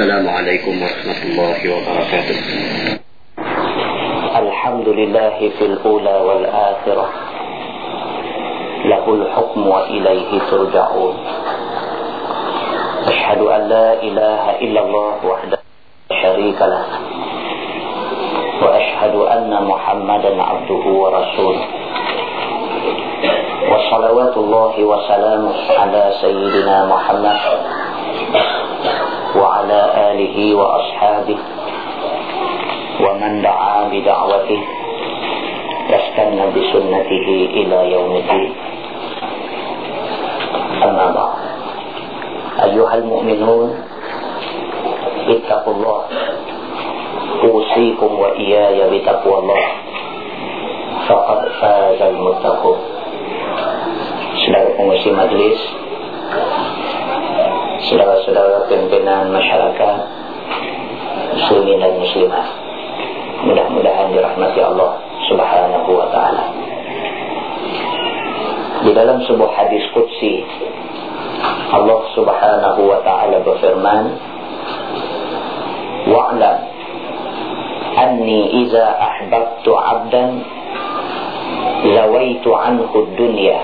السلام عليكم ورحمة الله وبركاته. الحمد لله في الأولى والآخرة. له الحكم وإليه ترجعون. أشهد أن لا إله إلا الله وحده شريك له. وأشهد أن محمدا عبده ورسوله. وصلوات الله وسلامه على سيدنا محمد. وعلى آله وأصحابه ومن دعا بدعوته واستنى بسنته إلى يوم الدين. أما بعد. أيها المؤمنون اتقوا الله. أوصيكم وإياي بتقوى الله. فقد فاز المتقون. Saudara pengusi majlis saudara-saudara pimpinan masyarakat Muslimin dan Muslimah Mudah-mudahan dirahmati Allah Subhanahu wa ta'ala. Di dalam sebuah hadis kudsi Allah subhanahu wa ta'ala berfirman Wa'lam Anni iza ahbabtu abdan Zawaitu anhu dunya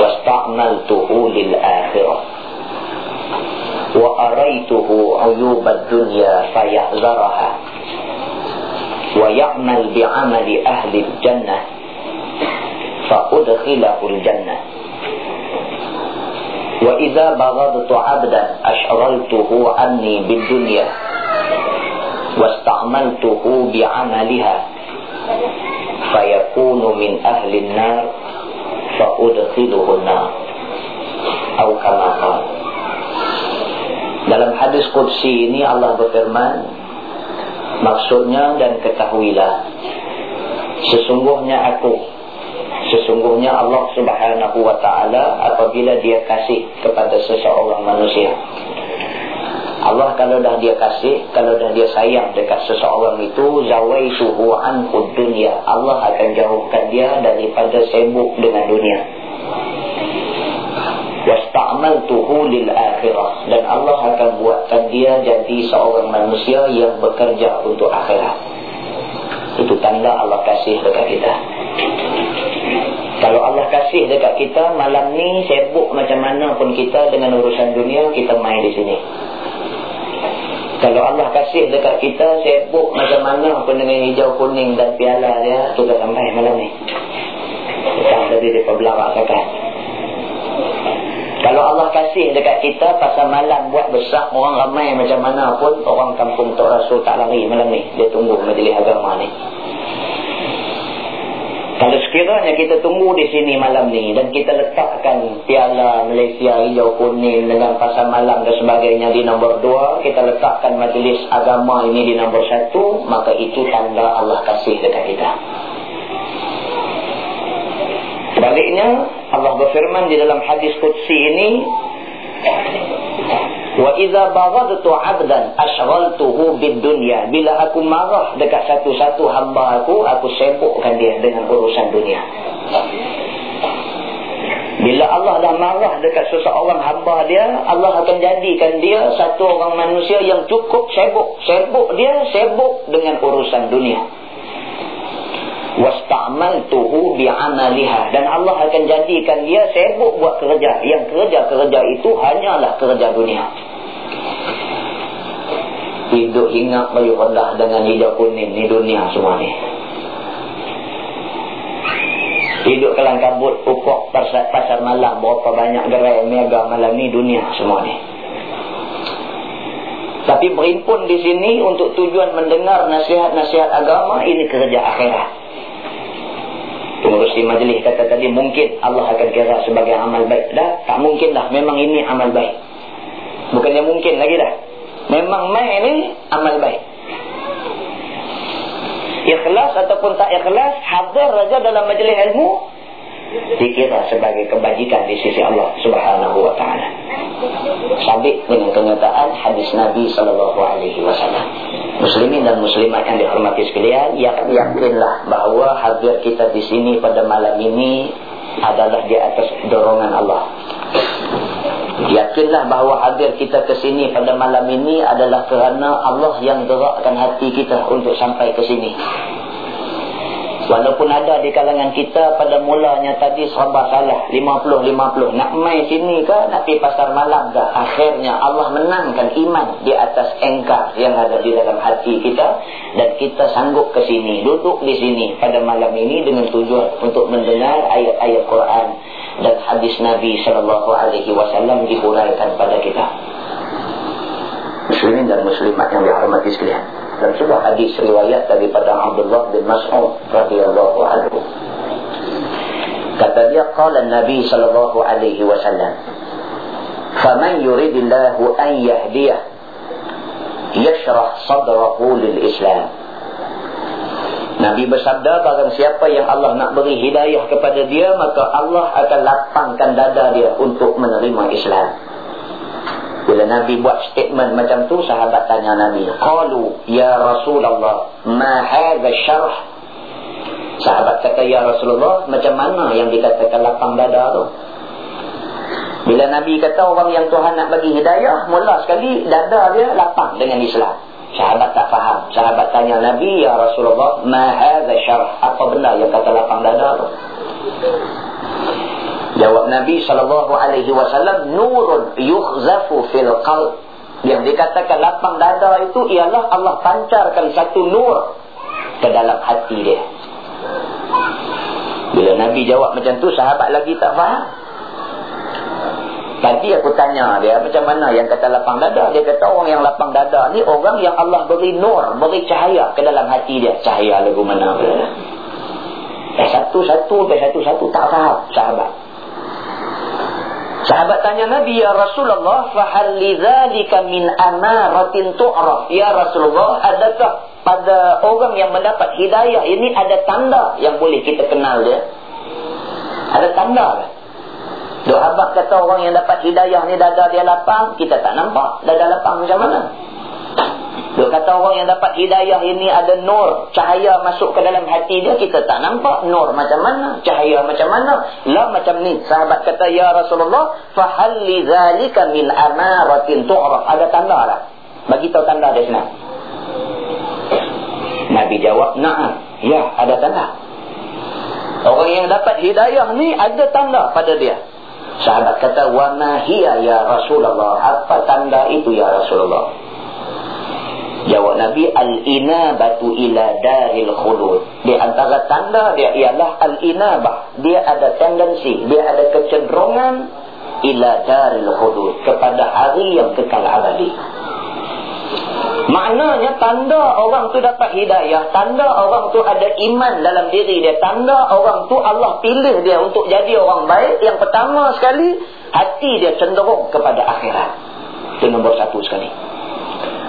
Wasta'amaltuhu lil akhirah. وأريته عيوب الدنيا فيحذرها ويعمل بعمل أهل الجنة فأدخله الجنة. وإذا بغضت عبدا أشغلته عني بالدنيا واستعملته بعملها فيكون من أهل النار fa'udkhiluhun nar atau kama dalam hadis qudsi ini Allah berfirman maksudnya dan ketahuilah sesungguhnya aku sesungguhnya Allah Subhanahu wa taala apabila dia kasih kepada seseorang manusia Allah kalau dah dia kasih, kalau dah dia sayang dekat seseorang itu, zawaituhu anhu dunya. Allah akan jauhkan dia daripada sibuk dengan dunia. Wasta'maltuhu lil akhirah. Dan Allah akan buatkan dia jadi seorang manusia yang bekerja untuk akhirat. Itu tanda Allah kasih dekat kita. Kalau Allah kasih dekat kita, malam ni sibuk macam mana pun kita dengan urusan dunia, kita main di sini. Kalau Allah kasih dekat kita sibuk macam mana pun dengan hijau kuning dan piala dia kita sampai malam ni. Kita tadi di pebelakang sakan. Kalau Allah kasih dekat kita pasal malam buat besar orang ramai macam mana pun orang kampung Tok Rasul tak lari malam ni. Dia tunggu majlis agama ni. Kalau sekiranya kita tunggu di sini malam ni dan kita letakkan piala Malaysia hijau kuning dengan pasal malam dan sebagainya di nombor dua, kita letakkan majlis agama ini di nombor satu, maka itu tanda Allah kasih dekat kita. Sebaliknya, Allah berfirman di dalam hadis Qudsi ini, Wa idza baghadtu 'abdan ashghaltuhu bid-dunya. Bila aku marah dekat satu-satu hamba aku, aku sibukkan dia dengan urusan dunia. Bila Allah dah marah dekat seseorang hamba dia, Allah akan jadikan dia satu orang manusia yang cukup sibuk. Sibuk dia sibuk dengan urusan dunia. Wasta'maltuhu bi'amaliha. Dan Allah akan jadikan dia sibuk buat kerja. Yang kerja-kerja itu hanyalah kerja dunia. Hidup ingat baju rendah dengan hijau kuning ni dunia semua ni. Hidup kelang kabut pupuk pasar, pasar malam berapa banyak gerai mega malam ni dunia semua ni. Tapi berimpun di sini untuk tujuan mendengar nasihat-nasihat agama ini kerja akhirat. Pengurus di majlis kata tadi mungkin Allah akan kira sebagai amal baik. Dah tak mungkin dah memang ini amal baik. Bukannya mungkin lagi dah. Memang mai ni amal baik. Ikhlas ataupun tak ikhlas, hadir raja dalam majlis ilmu, dikira sebagai kebajikan di sisi Allah subhanahu wa ta'ala. Sabit dengan kenyataan hadis Nabi sallallahu alaihi wasallam. Muslimin dan muslimat yang dihormati sekalian, yakinlah bahawa hadir kita di sini pada malam ini adalah di atas dorongan Allah. Yakinlah bahawa hadir kita ke sini pada malam ini adalah kerana Allah yang gerakkan hati kita untuk sampai ke sini. Walaupun ada di kalangan kita pada mulanya tadi sahabat salah 50-50. Nak main sini ke nak pergi pasar malam ke. Akhirnya Allah menangkan iman di atas engkar yang ada di dalam hati kita. Dan kita sanggup ke sini. Duduk di sini pada malam ini dengan tujuan untuk mendengar ayat-ayat Quran. Dan hadis Nabi SAW dihuraikan pada kita. Muslimin dan muslimat yang dihormati sekalian dan sebuah hadis riwayat daripada Abdullah bin Mas'ud radhiyallahu anhu. Kata dia qala Nabi sallallahu alaihi wasallam faman yuridillahu an yahdiyah yashrah sadrahu lil Islam Nabi bersabda barang siapa yang Allah nak beri hidayah kepada dia maka Allah akan lapangkan dada dia untuk menerima Islam bila Nabi buat statement macam tu, sahabat tanya Nabi. Qalu, Ya Rasulullah, ma hadha syarh? Sahabat kata, Ya Rasulullah, macam mana yang dikatakan lapang dada tu? Bila Nabi kata orang yang Tuhan nak bagi hidayah, mula sekali dada dia lapang dengan Islam. Sahabat tak faham. Sahabat tanya Nabi, Ya Rasulullah, ma hadha syarh? Apa benda yang kata lapang dada tu? Jawab Nabi sallallahu alaihi wasallam nurun yukhzafu fil qalb. Yang dikatakan lapang dada itu ialah Allah pancarkan satu nur ke dalam hati dia. Bila Nabi jawab macam tu sahabat lagi tak faham. Tadi aku tanya dia macam mana yang kata lapang dada. Dia kata orang yang lapang dada ni orang yang Allah beri nur, beri cahaya ke dalam hati dia. Cahaya lagu mana? Eh satu-satu, eh satu-satu tak faham sahabat. Sahabat tanya Nabi, Ya Rasulullah, fahal lidzalika min amaratin tu'raf. Ya Rasulullah, adakah pada orang yang mendapat hidayah ini ada tanda yang boleh kita kenal dia? Ada tanda? Doa kata orang yang dapat hidayah ni dada dia lapang, kita tak nampak dada lapang macam mana? Dia kata orang yang dapat hidayah ini ada nur, cahaya masuk ke dalam hati dia, kita tak nampak nur macam mana, cahaya macam mana. Lah macam ni, sahabat kata, Ya Rasulullah, فَحَلِّ ذَلِكَ مِنْ أَمَارَةٍ تُعْرَفْ Ada tanda lah. Bagi tahu tanda dia senang. Nabi jawab, Naam. Ya, ada tanda. Orang yang dapat hidayah ni ada tanda pada dia. Sahabat kata, وَمَا هِيَ ya Rasulullah. Apa tanda itu ya Rasulullah? Jawab Nabi al-inabatu ila daril khulud. Di antara tanda dia ialah al-inabah. Dia ada tendensi, dia ada kecenderungan ila daril khulud kepada hari yang kekal abadi. Maknanya tanda orang tu dapat hidayah, tanda orang tu ada iman dalam diri dia, tanda orang tu Allah pilih dia untuk jadi orang baik. Yang pertama sekali, hati dia cenderung kepada akhirat. Itu nombor satu sekali.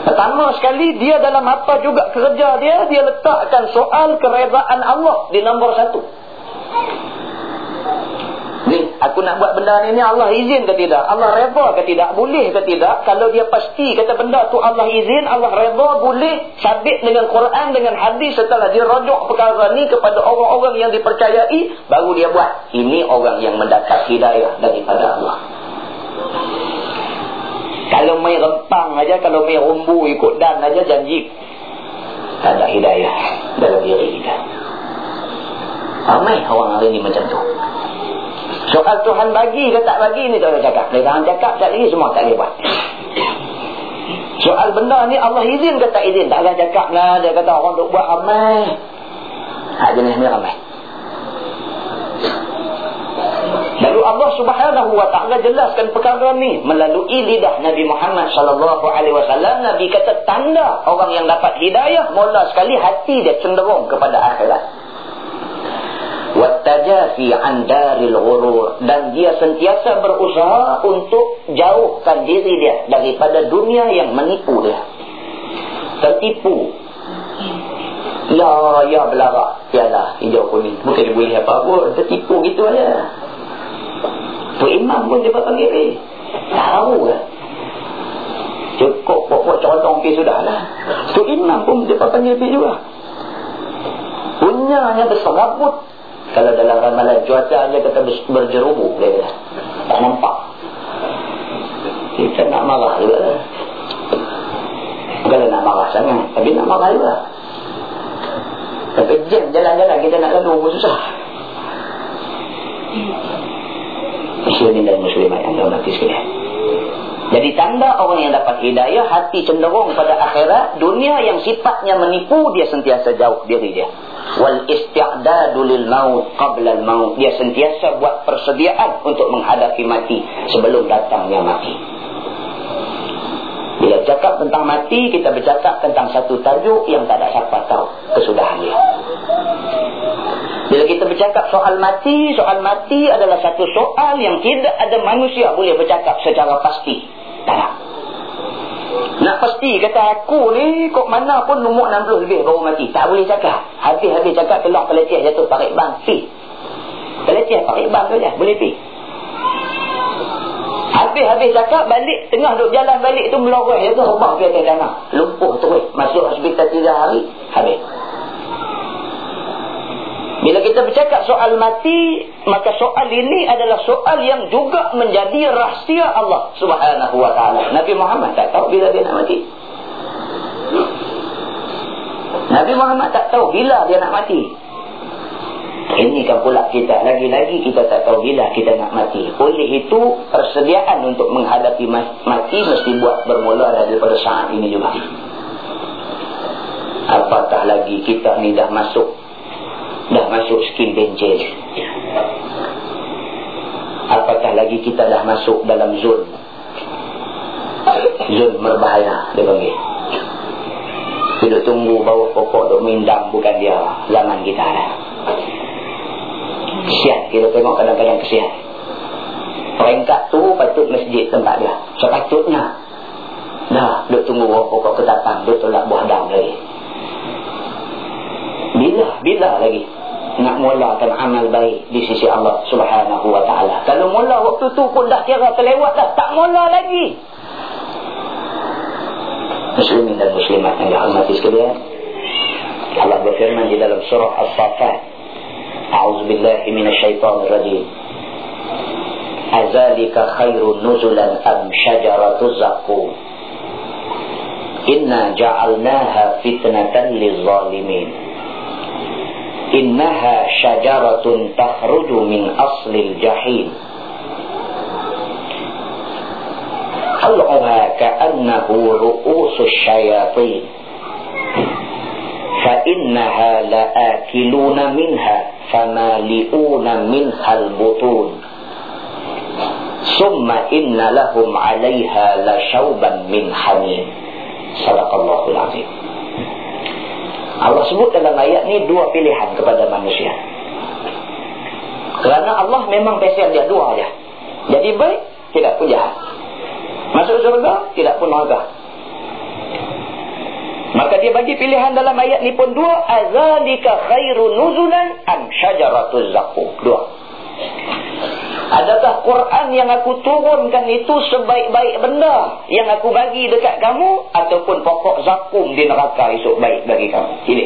Pertama sekali dia dalam apa juga kerja dia dia letakkan soal keredaan Allah di nombor satu. Ni, aku nak buat benda ni ni Allah izin ke tidak? Allah redha ke tidak? Boleh ke tidak? Kalau dia pasti kata benda tu Allah izin, Allah redha, boleh sabit dengan Quran dengan hadis setelah dia rujuk perkara ni kepada orang-orang yang dipercayai baru dia buat. Ini orang yang mendapat hidayah daripada Allah. Kalau main rempang aja, kalau main rumbu ikut dan aja janji. Tak ada hidayah dalam diri kita. Ramai orang hari ini macam tu. Soal Tuhan bagi ke tak bagi ni tak boleh cakap. Dia jangan cakap tak lagi semua tak boleh buat. Soal benda ni Allah izin ke tak izin. Tak akan cakap lah. Dia kata orang duk buat ramai. Ha, jenis ni ramai. Lalu Allah Subhanahu wa taala jelaskan perkara ni melalui lidah Nabi Muhammad sallallahu alaihi wasallam Nabi kata tanda orang yang dapat hidayah mula sekali hati dia cenderung kepada akhirat. Wattajafi an daril ghurur dan dia sentiasa berusaha untuk jauhkan diri dia daripada dunia yang menipu dia. Tertipu. Ya, ya belara. Yalah, hijau kuning. Bukan boleh apa pun. Tertipu gitu aja. Tu imam pun dia panggil ni. Tahu lah. Cukup pokok colong pergi sudah lah. Tu imam pun dia panggil pergi juga. Punyanya berserabut. Kalau dalam ramalan cuaca aja kata berjerubu. Dia Tak nampak. kita nak marah juga lah. Kalau nak marah sangat, tapi nak marah juga. Tapi jam jalan-jalan kita nak lalu pun susah. Muslimin dan muslimat yang mati sekalian. Jadi tanda orang yang dapat hidayah, hati cenderung pada akhirat, dunia yang sifatnya menipu, dia sentiasa jauh diri dia. Wal isti'dadu lil maut qabla al maut. Dia sentiasa buat persediaan untuk menghadapi mati sebelum datangnya mati. Bila cakap tentang mati, kita bercakap tentang satu tajuk yang tak ada siapa tahu kesudahan dia. Bila kita bercakap soal mati, soal mati adalah satu soal yang tidak ada manusia boleh bercakap secara pasti. Tak nak. Nak pasti kata aku ni kok mana pun umur 60 lebih baru mati. Tak boleh cakap. Habis-habis cakap keluar peleceh jatuh tarik bang. Pi. Peleceh tarik bang tu je. Boleh pi. Habis-habis cakap balik tengah duk jalan balik tu melorot dia tu hubang ke atas tanah. Lumpuh terus masuk hospital tiga hari habis. Bila kita bercakap soal mati, maka soal ini adalah soal yang juga menjadi rahsia Allah Subhanahu wa taala. Nabi Muhammad tak tahu bila dia nak mati. Nabi Muhammad tak tahu bila dia nak mati. Ini kan pula kita lagi-lagi kita tak tahu bila kita nak mati. Oleh itu persediaan untuk menghadapi mati mesti buat bermula daripada saat ini juga. Apatah lagi kita ni dah masuk dah masuk skin benjel. Apatah lagi kita dah masuk dalam zon zon berbahaya dia panggil. Kita tunggu bawah pokok duk mindam bukan dia zaman kita dah. Kesian. Kita tengok kadang-kadang kesian. Peringkat tu patut masjid tempat dia. Sepatutnya. Dah, duk tunggu pokok ketatang. Duk tolak buah dam lagi. Bila? Bila lagi? nak mulakan amal baik di sisi Allah subhanahu wa ta'ala. Kalau mula waktu tu pun dah kira terlewat dah. Tak mula lagi. Muslimin dan muslimat yang dihormati sekalian. Allah berfirman di dalam surah As-Safat. A'udzubillahi minasyaitanirrajim. Azalika khairun nuzulan am syajaratu zakku. Inna ja'alnaha fitnatan lizzalimin. zalimin. إنها شجرة تخرج من أصل الجحيم. طلعها كأنه رؤوس الشياطين. فإنها لآكلون منها فمالئون منها البطون. ثم إن لهم عليها لشوبا من حميم. صدق الله العظيم. Allah sebut dalam ayat ni dua pilihan kepada manusia. Kerana Allah memang pesian dia dua aja. Jadi baik, tidak pun jahat. Masuk surga, tidak pun neraka. Maka dia bagi pilihan dalam ayat ni pun dua. Azalika khairu nuzulan am syajaratuz zakum. Dua. Adakah Quran yang aku turunkan itu sebaik-baik benda yang aku bagi dekat kamu ataupun pokok zakum di neraka esok baik bagi kamu? Ini.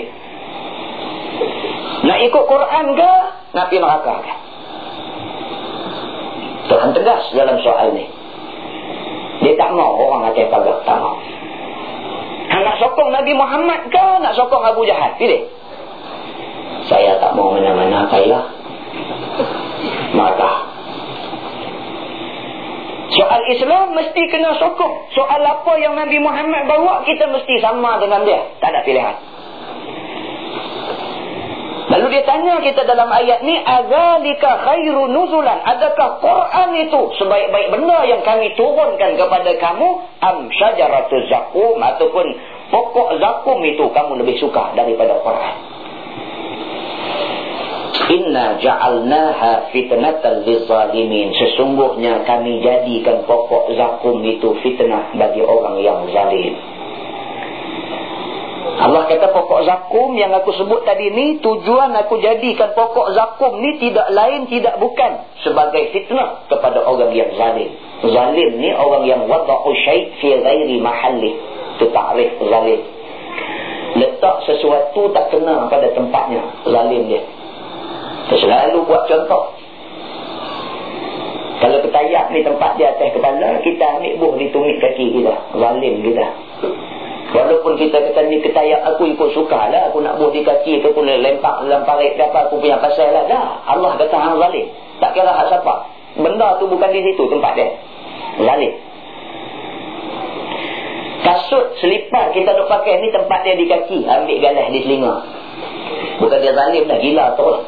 Nak ikut Quran ke? Nak pergi neraka ke? Tuhan tegas dalam soal ni. Dia tak mau orang akan kagak. Tak mau. Nak sokong Nabi Muhammad ke nak sokong Abu Jahal? Pilih. Saya tak mau mana-mana kaya. Maka. Soal Islam mesti kena sokong. Soal apa yang Nabi Muhammad bawa kita mesti sama dengan dia. Tak ada pilihan. Lalu dia tanya kita dalam ayat ni, azalika khairu nuzulan? Adakah Quran itu sebaik-baik benda yang kami turunkan kepada kamu? Am syajaratu zakum ataupun pokok zakum itu kamu lebih suka daripada Quran? Inna ja'alnaha fitnatan lizalimin. Sesungguhnya kami jadikan pokok zakum itu fitnah bagi orang yang zalim. Allah kata pokok zakum yang aku sebut tadi ni tujuan aku jadikan pokok zakum ni tidak lain tidak bukan sebagai fitnah kepada orang yang zalim. Zalim ni orang yang wada'u syai' fi ghairi mahalli. Itu ta'rif zalim. Letak sesuatu tak kena pada tempatnya. Zalim dia. Dia selalu buat contoh. Kalau ketayak ni tempat di atas kepala, kita ambil buh di tumit kaki kita. Zalim kita. Walaupun kita kata ni ketayak aku ikut suka lah. Aku nak buh di kaki ke pun lempak dalam parit ke apa. Aku punya pasal lah. Dah. Allah kata hang zalim. Tak kira hak siapa. Benda tu bukan di situ tempat dia. Zalim. Kasut selipar kita nak pakai ni tempat dia di kaki. Ambil galah di selinga. Bukan dia zalim dah. Gila tu lah.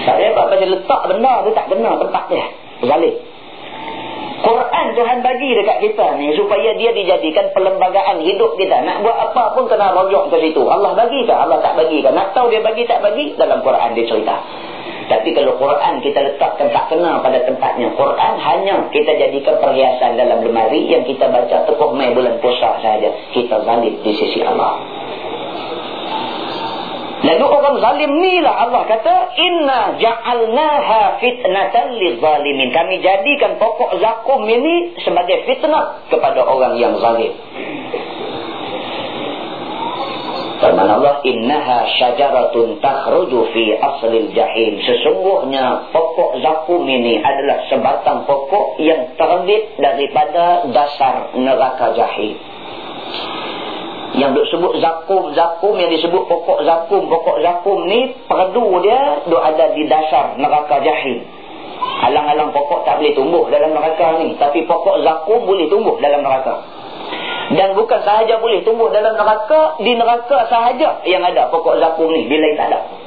Saya apa pasal letak benda tu tak kena tempat dia. Zalim. Quran Tuhan bagi dekat kita ni supaya dia dijadikan perlembagaan hidup kita. Nak buat apa pun kena rojok ke situ. Allah bagi ke? Allah tak bagi ke? Nak tahu dia bagi tak bagi? Dalam Quran dia cerita. Tapi kalau Quran kita letakkan tak kena pada tempatnya. Quran hanya kita jadikan perhiasan dalam lemari yang kita baca tepuh mai bulan puasa saja. Kita zalim di sisi Allah. Lalu orang zalim ni lah Allah kata inna ja'alnaha fitnatan lizalimin. Kami jadikan pokok zakum ini sebagai fitnah kepada orang yang zalim. Firman Allah, Innaha syajaratun takhruju fi aslil jahim. Sesungguhnya pokok zakum ini adalah sebatang pokok yang terbit daripada dasar neraka jahim. Yang disebut zakum, zakum yang disebut pokok zakum, pokok zakum ni perdu dia duk ada di dasar neraka jahim. Alang-alang pokok tak boleh tumbuh dalam neraka ni. Tapi pokok zakum boleh tumbuh dalam neraka. Dan bukan sahaja boleh tumbuh dalam neraka, di neraka sahaja yang ada pokok zakum ni, bila tak ada.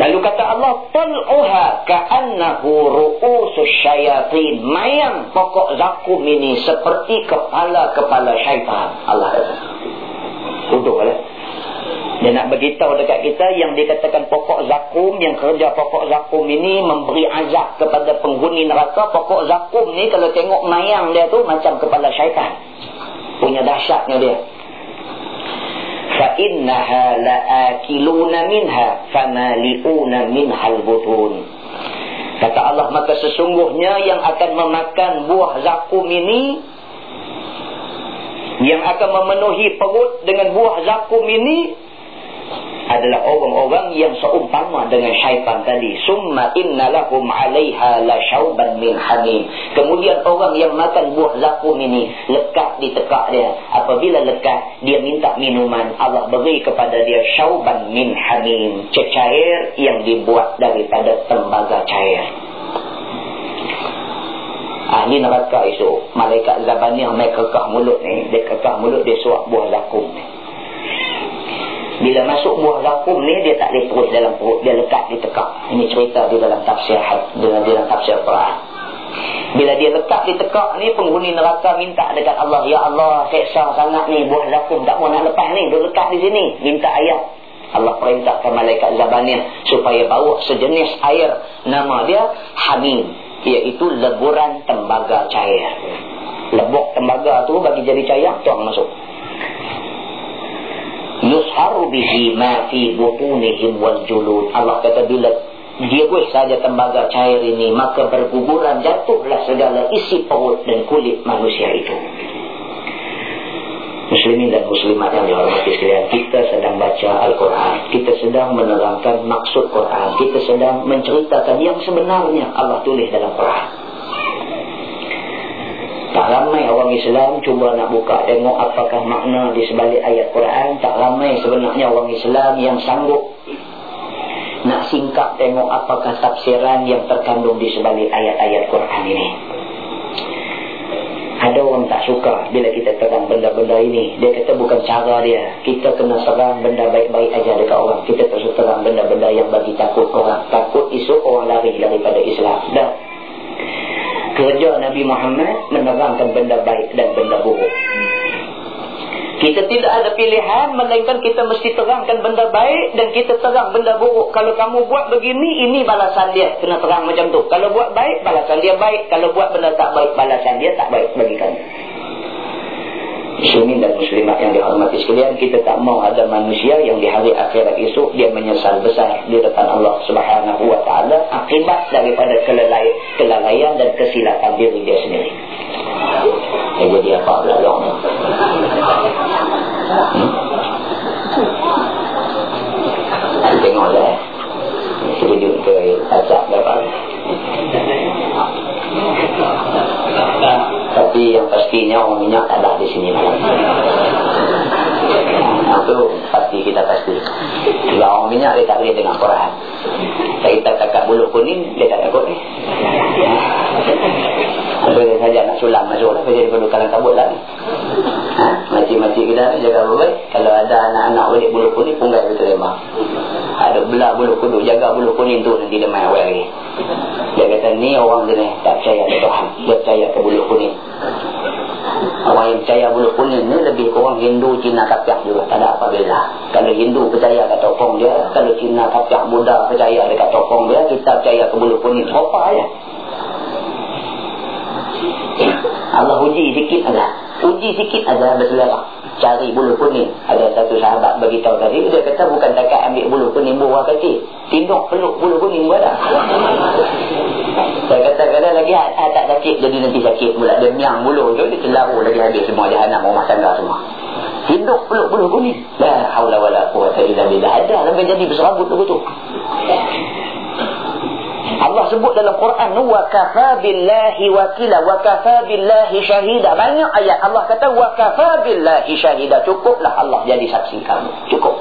Lalu kata Allah, Tal'uha ka'annahu ru'usus syayatin. Mayang pokok zakum ini seperti kepala-kepala syaitan. Allah kata. Untuk lah. Dia nak beritahu dekat kita yang dikatakan pokok zakum, yang kerja pokok zakum ini memberi azab kepada penghuni neraka. Pokok zakum ni kalau tengok mayang dia tu macam kepala syaitan. Punya dahsyatnya dia. فَإِنَّهَا لَآكِلُونَ مِنْهَا فَمَالِئُونَ مِنْهَا الْبُطُونَ Kata Allah, maka sesungguhnya yang akan memakan buah zakum ini yang akan memenuhi perut dengan buah zakum ini adalah orang-orang yang seumpama dengan syaitan tadi. Summa innalahum 'alaiha la syauban min hamim. Kemudian orang yang makan buah zakum ini lekat di tekak dia. Apabila lekat, dia minta minuman. Allah beri kepada dia syauban min hamim, cecair yang dibuat daripada tembaga cair. Ahli neraka itu, malaikat Zabaniyah mereka kekah mulut ni, dia kekah mulut dia suap buah zakum ni. Bila masuk buah zakum ni dia tak boleh terus dalam perut, dia lekat di tekak. Ini cerita di dalam tafsir dengan dalam tafsir Quran. Bila dia lekat di tekak ni penghuni neraka minta dekat Allah, ya Allah, seksa sangat ni buah zakum tak mau nak lepas ni, dia lekat di sini, minta ayat. Allah perintahkan malaikat Zabaniyah supaya bawa sejenis air nama dia Hamim iaitu leburan tembaga cair. Lebok tembaga tu bagi jadi cair tuang masuk yusharu bihi ma fi butunihim wal julud. Allah kata bila dia buih saja tembaga cair ini maka berguguran jatuhlah segala isi perut dan kulit manusia itu. Muslimin dan muslimat yang dihormati sekalian kita sedang baca Al-Quran kita sedang menerangkan maksud Quran kita sedang menceritakan yang sebenarnya Allah tulis dalam Quran tak ramai orang Islam cuba nak buka tengok apakah makna di sebalik ayat Quran. Tak ramai sebenarnya orang Islam yang sanggup nak singkap tengok apakah tafsiran yang terkandung di sebalik ayat-ayat Quran ini. Ada orang tak suka bila kita terang benda-benda ini. Dia kata bukan cara dia. Kita kena serang benda baik-baik aja dekat orang. Kita tak terang benda-benda yang bagi takut orang. Takut isu orang lari daripada Islam. Dah kerja Nabi Muhammad menerangkan benda baik dan benda buruk. Kita tidak ada pilihan melainkan kita mesti terangkan benda baik dan kita terang benda buruk. Kalau kamu buat begini, ini balasan dia. Kena terang macam tu. Kalau buat baik, balasan dia baik. Kalau buat benda tak baik, balasan dia tak baik bagi kamu muslimin dan muslimat yang dihormati sekalian kita tak mau ada manusia yang di hari akhirat esok dia menyesal besar di depan Allah Subhanahu wa taala akibat daripada kelalaian kelalaian dan kesilapan diri dia sendiri. Ya, jadi apa pula? Hmm? Tengoklah. Eh? Kita jumpa azab dapat pastinya orang minyak tak ada di sini. Itu pasti kita pasti kalau orang minyak dia tak boleh dengan Quran. Saya kita cakap bulu kuning dia tak takut ni. Boleh saja nak sulam masuk lah. Kerja daripada kalang kabut lah ha? makcik-makcik kita jaga baik kalau ada anak-anak balik bulu kuning punggai betul lembah ada belah bulu kuning jaga bulu kuning tu nanti dia main awal lagi kata ni orang ni tak percaya ke Tuhan. Dia percaya ke bulu kuning. Orang yang percaya bulu kuning ni lebih kurang Hindu Cina kapiak juga. Tak ada apa beza kalau Hindu percaya kat tokong dia kalau Cina kapiak Buddha percaya dekat tokong dia kita percaya ke bulu kuning. Apa ya Allah uji sikit aja. Uji sikit aja berselera cari bulu kuning. Ada satu sahabat bagi tahu tadi dia kata bukan takat ambil bulu kuning buah kecil. Tinduk peluk bulu kuning buat dah saya kata kadang lagi ah, ah, tak sakit jadi nanti sakit pula dia miang bulu tu dia celaru lagi habis semua jahanam rumah tangga semua tinduk peluk bulu kuning la haula wala quwata illa billah ada sampai jadi berserabut begitu Allah sebut dalam Quran wa kafa billahi wakila wa kafa billahi syahida. Banyak ayat Allah kata wa kafa billahi syahida. Cukuplah Allah jadi saksi kamu. Cukup.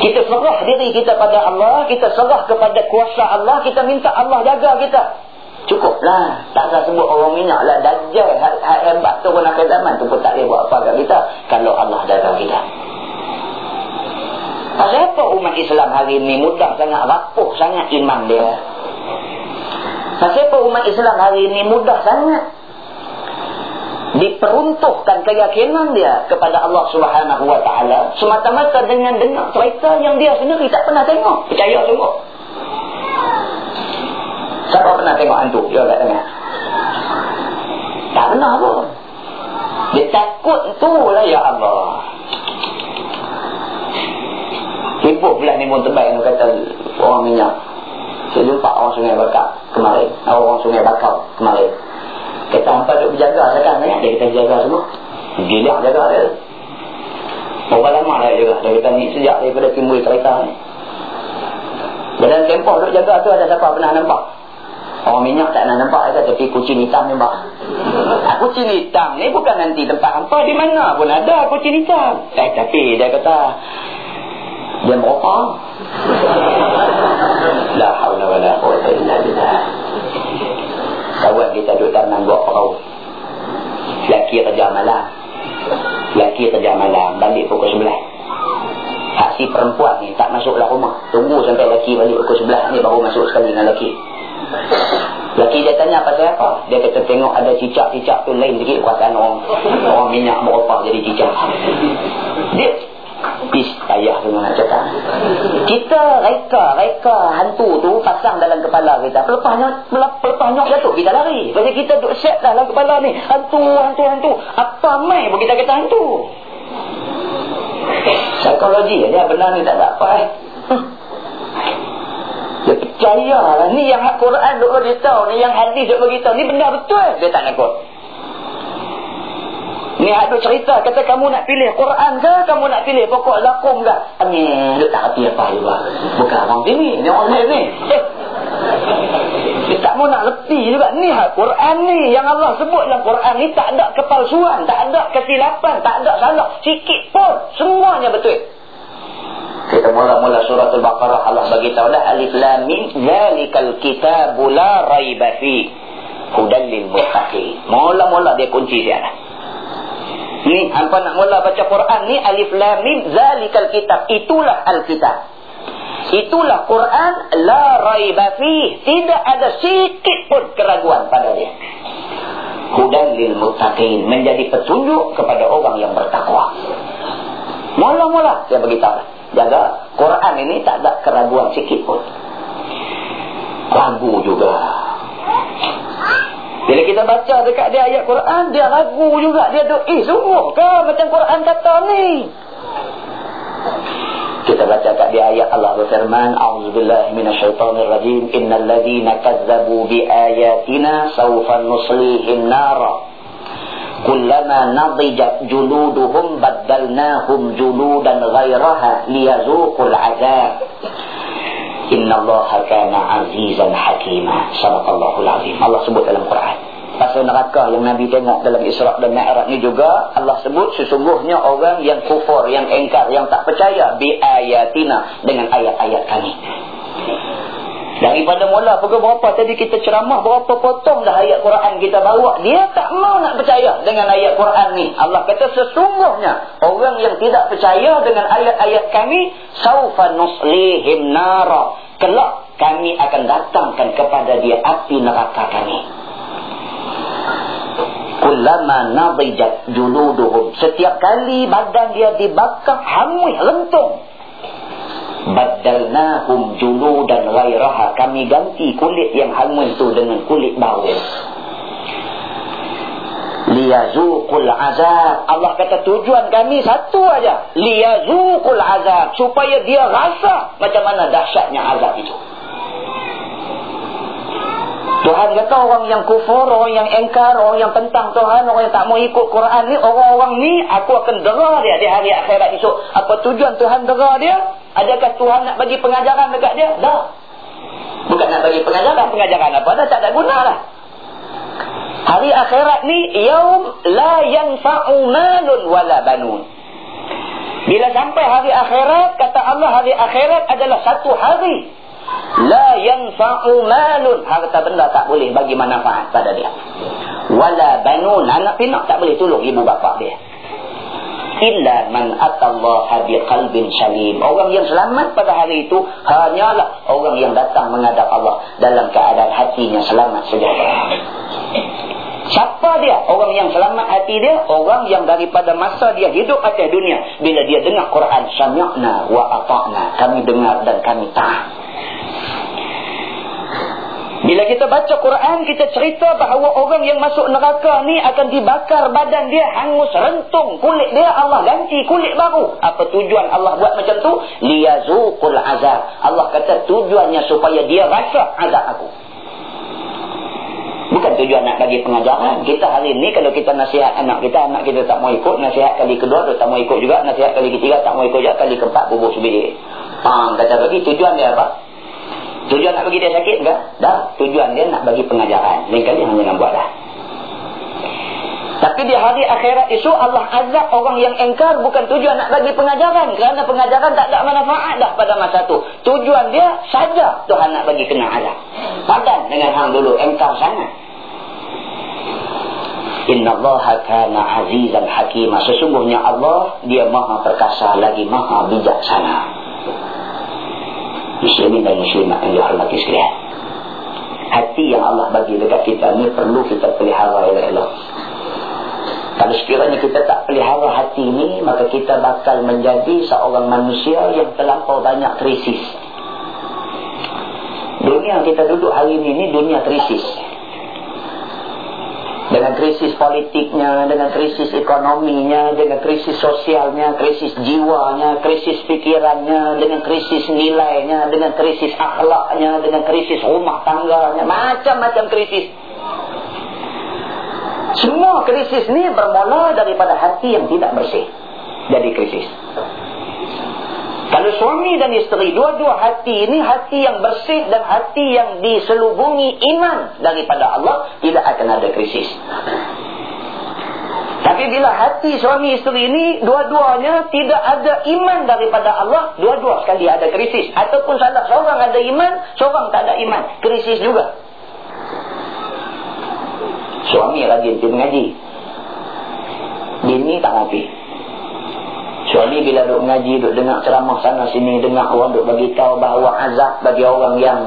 Kita serah diri kita pada Allah, kita serah kepada kuasa Allah, kita minta Allah jaga kita. Cukuplah. Tak usah sebut orang minyak lah. Dajjal hebat tu pun akan zaman tu pun tak boleh buat apa kat kita. Kalau Allah jaga kita. Pasal apa umat Islam hari ini mudah sangat rapuh sangat iman dia? Pasal apa umat Islam hari ini mudah sangat diperuntukkan keyakinan dia kepada Allah Subhanahu wa taala semata-mata dengan dengar cerita yang dia sendiri tak pernah tengok. Percaya semua. Siapa pernah tengok hantu? Dia kat tengah tak pernah pun. Dia takut tu lah ya Allah. Heboh pula ni pun terbaik Dia kata orang minyak. Saya jumpa orang sungai bakar kemarin. Orang sungai bakar kemarin Kata hampa duk berjaga sekarang ni Dia kata jaga semua. Gila jaga dia. Berapa lama dah jaga Dia kata ni sejak daripada timbul kereta ni. Dalam tempoh duk jaga tu ada siapa pernah nampak? Orang minyak tak nak nampak kata, Tapi kucing hitam ni mbak. Ah, Kucing hitam ni bukan nanti tempat hampa Di mana pun ada kucing hitam. Eh tapi dia kata dia merokok. La haula wala quwwata illa billah kawan kita duduk tanam buat perahu. Laki kerja malam. Laki kerja malam balik pukul sebelah hak si perempuan ni tak masuklah rumah. Tunggu sampai laki balik pukul sebelah ni baru masuk sekali dengan laki Laki dia tanya pasal apa? Dia kata tengok ada cicak-cicak tu lain sikit kuasaan orang, orang minyak beropak jadi cicak. Dia Pis payah semua nak cakap. Kita reka, reka hantu tu pasang dalam kepala kita. Pelepahnya, pelepahnya jatuh, kita lari. Sebab kita duduk set dalam kepala ni. Hantu, hantu, hantu. Apa mai pun kita kata hantu. Psikologi dia benar ni tak ada apa eh. Dia percaya lah. Ni yang Quran duk beritahu. Ni yang hadis duk beritahu. Ni benar betul. Dia tak nak ikut. Ni ada cerita kata kamu nak pilih Quran ke kamu nak pilih pokok zakum ke? Ni dia tak reti apa juga. Bukan orang sini, ni orang lain ni. Dia tak mau nak reti juga. Ni ha, Quran ni yang Allah sebut dalam Quran ni tak ada kepalsuan, tak ada kesilapan, tak ada salah sikit pun. Semuanya betul. Kita mula-mula surah Al-Baqarah Allah bagi tahu dah alif lam mim zalikal kitabu la raiba fi hudal lil muttaqin. Mula-mula dia kunci dia. Ni hampa nak mula baca Quran ni alif lam mim zalikal kitab. Itulah al-kitab. Itulah Quran la raiba. Tidak ada sikit pun keraguan pada dia. Hudan lil muttaqin menjadi petunjuk kepada orang yang bertakwa. Mula-mula dia beritahu. Jaga Quran ini tak ada keraguan sikit pun. Ragu juga. Bila kita baca dekat dia ayat Quran, dia ragu juga. Dia duk, eh sungguh ke macam Quran kata ni? Kita baca kat dia ayat Allah berfirman, A'udzubillah minasyaitanirrajim, Innal ladhina kazzabu bi ayatina sawfa nuslihim nara. Kullama nadijat juluduhum baddalnahum juludan ghairaha liyazuqul azab. Inna Allah kana azizan hakima. Sadaqallahul azim. Allah sebut dalam Quran. pasal neraka yang Nabi tengok dalam Isra' dan Mi'raj ni juga Allah sebut sesungguhnya orang yang kufur, yang engkar, yang tak percaya bi ayatina dengan ayat-ayat kami. Daripada mula pukul berapa tadi kita ceramah berapa potong dah ayat Quran kita bawa. Dia tak mau nak percaya dengan ayat Quran ni. Allah kata sesungguhnya orang yang tidak percaya dengan ayat-ayat kami. Saufa nuslihim nara. Kelak kami akan datangkan kepada dia api neraka kami. Kullama nadijat juluduhum. Setiap kali badan dia dibakar hangus, lentung baddalnahum juludan ghairaha. Kami ganti kulit yang hangus tu dengan kulit baru. Liyazuqul azab. Allah kata tujuan kami satu aja. Liyazuqul azab. Supaya dia rasa macam mana dahsyatnya azab itu. Tuhan kata orang yang kufur, orang yang engkar, orang yang tentang Tuhan, orang yang tak mau ikut Quran ni, orang-orang ni aku akan dera dia di hari akhirat esok. Apa tujuan Tuhan dera dia? Adakah Tuhan nak bagi pengajaran dekat dia? Dah. Bukan nak bagi pengajaran, pengajaran apa dah tak ada guna lah. Hari akhirat ni yaum la yanfa'u malun wala banun. Bila sampai hari akhirat, kata Allah hari akhirat adalah satu hari La yanfa'u malun. Harta benda tak boleh bagi manfaat pada dia. Wala banun. Anak pinak tak boleh tolong ibu bapa dia. Illa man atallaha biqalbin salim. Orang yang selamat pada hari itu hanyalah orang yang datang menghadap Allah dalam keadaan hatinya selamat sejahtera. Siapa dia? Orang yang selamat hati dia, orang yang daripada masa dia hidup atas dunia bila dia dengar Quran, sami'na wa ata'na. Kami dengar dan kami taat. Bila kita baca Quran, kita cerita bahawa orang yang masuk neraka ni akan dibakar badan dia hangus rentung. Kulit dia Allah ganti kulit baru. Apa tujuan Allah buat macam tu? Liyazuqul azab. Allah kata tujuannya supaya dia rasa azab aku. Bukan tujuan nak bagi pengajaran. Kita hari ni kalau kita nasihat anak kita, anak kita tak mau ikut. Nasihat kali kedua tu tak mau ikut juga. Nasihat kali ketiga tak mau ikut juga. Kali keempat bubuk sebiji. Pang kata bagi tujuan dia apa? Tujuan nak bagi dia sakit enggak? Dah, tujuan dia nak bagi pengajaran. Lain kali hanya nak buatlah. Tapi di hari akhirat itu Allah azab orang yang engkar bukan tujuan nak bagi pengajaran. Kerana pengajaran tak ada manfaat dah pada masa tu. Tujuan dia saja Tuhan nak bagi kena azab. Padan dengan hang dulu engkar sangat. Inna Allah kana azizan hakimah. Sesungguhnya Allah, dia maha perkasa lagi maha bijaksana muslimin dan muslimat yang dihormati sekalian. Hati yang Allah bagi dekat kita ni perlu kita pelihara oleh Allah. Kalau sekiranya kita tak pelihara hati ini, maka kita bakal menjadi seorang manusia yang terlampau banyak krisis. Dunia yang kita duduk hari ini, ini dunia krisis dengan krisis politiknya, dengan krisis ekonominya, dengan krisis sosialnya, krisis jiwanya, krisis pikirannya, dengan krisis nilainya, dengan krisis akhlaknya, dengan krisis rumah tangganya, macam-macam krisis. Semua krisis ni bermula daripada hati yang tidak bersih. Jadi krisis. Kalau suami dan isteri, dua-dua hati ini hati yang bersih dan hati yang diselubungi iman daripada Allah, tidak akan ada krisis. Tapi bila hati suami isteri ini, dua-duanya tidak ada iman daripada Allah, dua-dua sekali ada krisis. Ataupun salah seorang ada iman, seorang tak ada iman. Krisis juga. Suami rajin pergi mengaji. Bini tak ngaji. Suami bila duduk mengaji, duduk dengar ceramah sana sini, dengar orang duduk bagi tahu bahawa azab bagi orang yang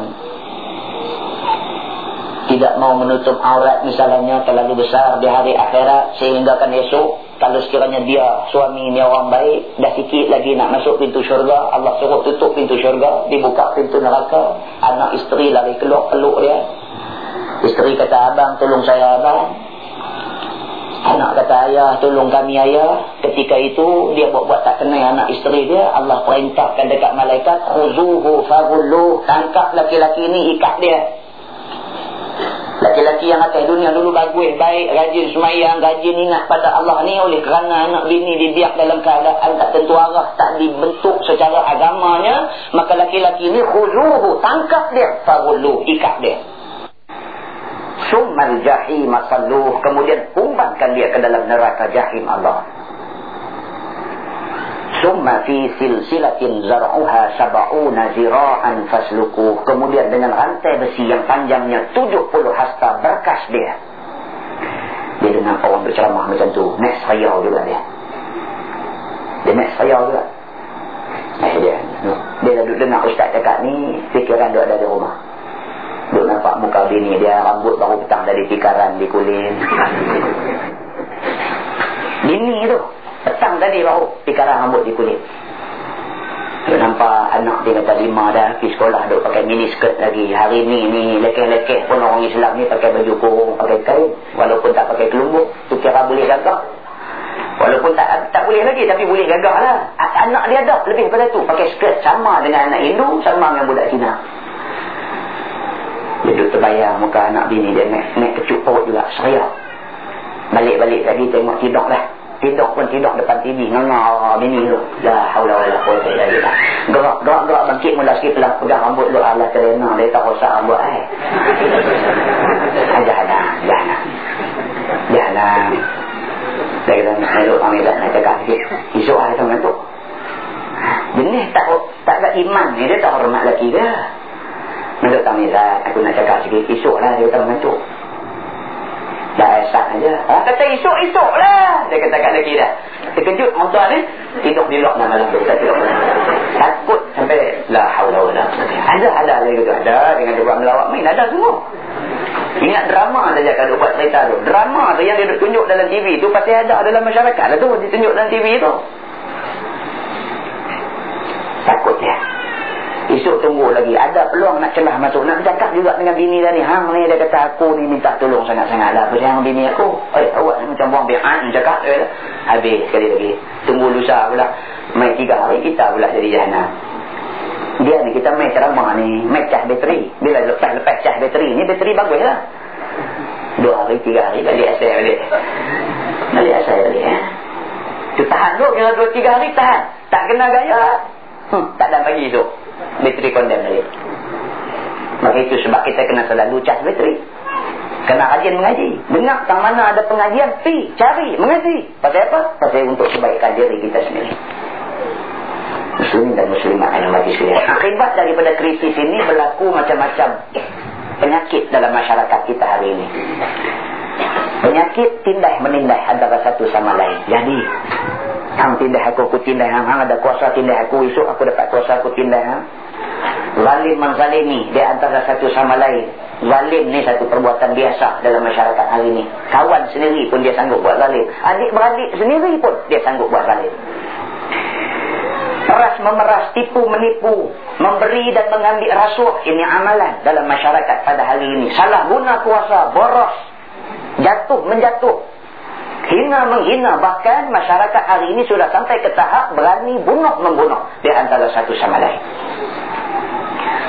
tidak mau menutup aurat misalnya terlalu besar di hari akhirat sehingga kan esok kalau sekiranya dia suami ni orang baik dah sikit lagi nak masuk pintu syurga Allah suruh tutup pintu syurga dibuka pintu neraka anak isteri lari keluar peluk dia isteri kata abang tolong saya abang Anak kata ayah tolong kami ayah. Ketika itu dia buat-buat tak kenal anak isteri dia. Allah perintahkan dekat malaikat. Khuzuhu fagullu. Tangkap laki-laki ini ikat dia. Laki-laki yang atas dunia dulu bagus, baik, rajin semayang, rajin ingat pada Allah ni oleh kerana anak bini dibiak dalam keadaan tak tentu arah, tak dibentuk secara agamanya, maka laki-laki ini khuzuhu, tangkap dia, fagullu, ikat dia. summal jahim salluh kemudian umpankan dia ke dalam neraka jahim Allah summa fi silsilatin zar'uha sab'una zira'an fasluku kemudian dengan rantai besi yang panjangnya 70 hasta berkas dia. Dia dengar orang berceramah macam tu. Next sayau juga dia. Dia next sayau juga. Eh dia. Dia duduk dengar ustaz cakap ni fikiran dia ada di rumah. Duduk nampak muka bini dia rambut baru petang dari tikaran di kulit. Bini tu Petang tadi baru pikaran rambut di kulit. Dia nampak anak dia kata lima dah pergi sekolah duk pakai mini skirt lagi. Hari ni ni lekeh-lekeh pun orang Islam ni pakai baju kurung, pakai kain. Walaupun tak pakai kelumbuk, tu kira boleh gagah. Walaupun tak tak boleh lagi tapi boleh gagah lah. Anak dia ada lebih pada tu. Pakai skirt sama dengan anak Hindu, sama dengan budak Cina. Dia duduk terbayang muka anak bini dia naik, naik kecup perut juga. Saya. Balik-balik lagi tengok tidur lah tidur pun tidur depan TV ngengah bini tu. La haula wala quwwata illa billah. Gerak gerak gerak bangkit mula sikit pelah pegang rambut lu ala kerana dia tak rosak rambut ai jangan jangan jangan dia kata nak elok kami tak? Nak cakap sikit. Esok hari tu tu jenis tak tak ada iman ni. Dia tak hormat lelaki dia Menurut Tamilat, aku nak cakap sikit, esok lah dia kata macam Dah esak aja. Ha? Kata esok-esok lah. Dia kata kat lagi dah. Terkejut tuan ni. Tidur di lock malam tu. Kita tidur Takut sampai. La hawla wa la. Ada, ada lagi tu. Ada. Dengan dia buat melawak main. Ada semua. Ingat drama saja kalau buat cerita tu. Drama tu yang dia tunjuk dalam TV tu. Pasti ada dalam masyarakat. Lah tu. Ditunjuk dalam TV tu. Takut dia. Esok tunggu lagi. Ada peluang nak celah masuk. Nak bercakap juga dengan bini tadi. Hang ni dia kata aku ni minta tolong sangat-sangat lah. Apa bini aku? Eh awak ni macam buang bihan cakap. Eh, habis sekali lagi. Tunggu lusa pula. Mai tiga hari kita pula jadi jahana. Dia ni kita main ceramah ni. Main cah bateri. Bila lepas-lepas cah bateri ni. Bateri bagus lah. Dua hari, tiga hari. Balik asal balik. Balik asal balik. Eh? Tu tahan tu. Kira dua, tiga hari tahan. Tak kena gaya. Hmm, tak dalam pagi tu bateri kondem tadi. Maka itu sebab kita kena selalu cas bateri. Kena rajin mengaji. Dengar tang mana ada pengajian, pi cari mengaji. Pasal apa? Pasal untuk kebaikan diri kita sendiri. Muslim dan muslimat yang bagi sekalian. Akibat daripada krisis ini berlaku macam-macam penyakit dalam masyarakat kita hari ini. Penyakit tindah menindai antara satu sama lain. Jadi, Hang tindah aku, aku tindah hang. Hang ada kuasa tindah aku. Esok aku dapat kuasa aku tindah hang. Zalim menzalimi di antara satu sama lain. Zalim ni satu perbuatan biasa dalam masyarakat hari ini. Kawan sendiri pun dia sanggup buat zalim. Adik-beradik sendiri pun dia sanggup buat zalim. Peras memeras, tipu menipu, memberi dan mengambil rasuah. Ini amalan dalam masyarakat pada hari ini. Salah guna kuasa, boros, jatuh, menjatuh hina menghina. Bahkan masyarakat hari ini sudah sampai ke tahap berani bunuh membunuh. Di antara satu sama lain.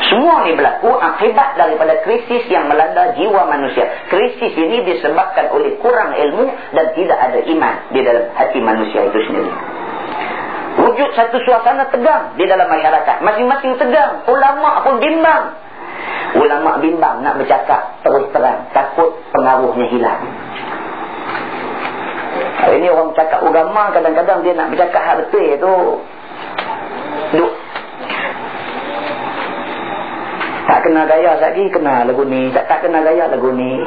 Semua ini berlaku akibat daripada krisis yang melanda jiwa manusia. Krisis ini disebabkan oleh kurang ilmu dan tidak ada iman di dalam hati manusia itu sendiri. Wujud satu suasana tegang di dalam masyarakat. Masing-masing tegang. Ulama pun bimbang. Ulama bimbang nak bercakap terus terang. Takut pengaruhnya hilang Hari ni orang cakap agama kadang-kadang dia nak bercakap hal betul tu. Duk. Tak kena gaya lagi kena lagu ni. Tak tak kena gaya lagu ni.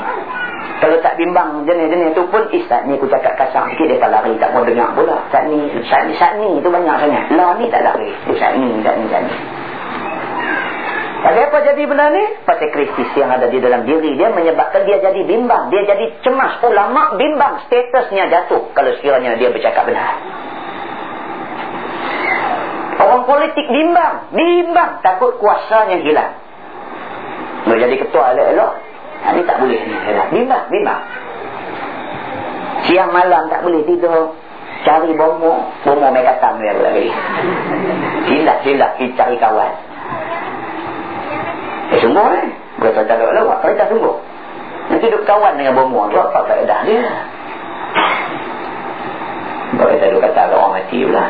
Kalau tak bimbang jenis-jenis tu pun eh saat ni aku cakap kasar sikit dia tak lari tak mau dengar pula. Saat ni saat ni, saat ni tu banyak sangat. Lah ni tak lari. Saat ni saat ni saat ni. Pasal apa jadi benda ni? Pasal krisis yang ada di dalam diri dia menyebabkan dia jadi bimbang. Dia jadi cemas. Ulama bimbang. Statusnya jatuh kalau sekiranya dia bercakap benar. Orang politik bimbang. Bimbang. Takut kuasanya hilang. Mau jadi ketua elok-elok. Ha, ini tak boleh. Bimbang. Bimbang. Siang malam tak boleh tidur. Cari bomo. Bomo mereka tam dia lagi. Silap-silap cari kawan. Eh sungguh ni. Berkata tak ada lewat. Faedah sungguh. Nanti duduk kawan dengan bomoh tu apa faedah dia. Berkata duduk kata orang mati pula.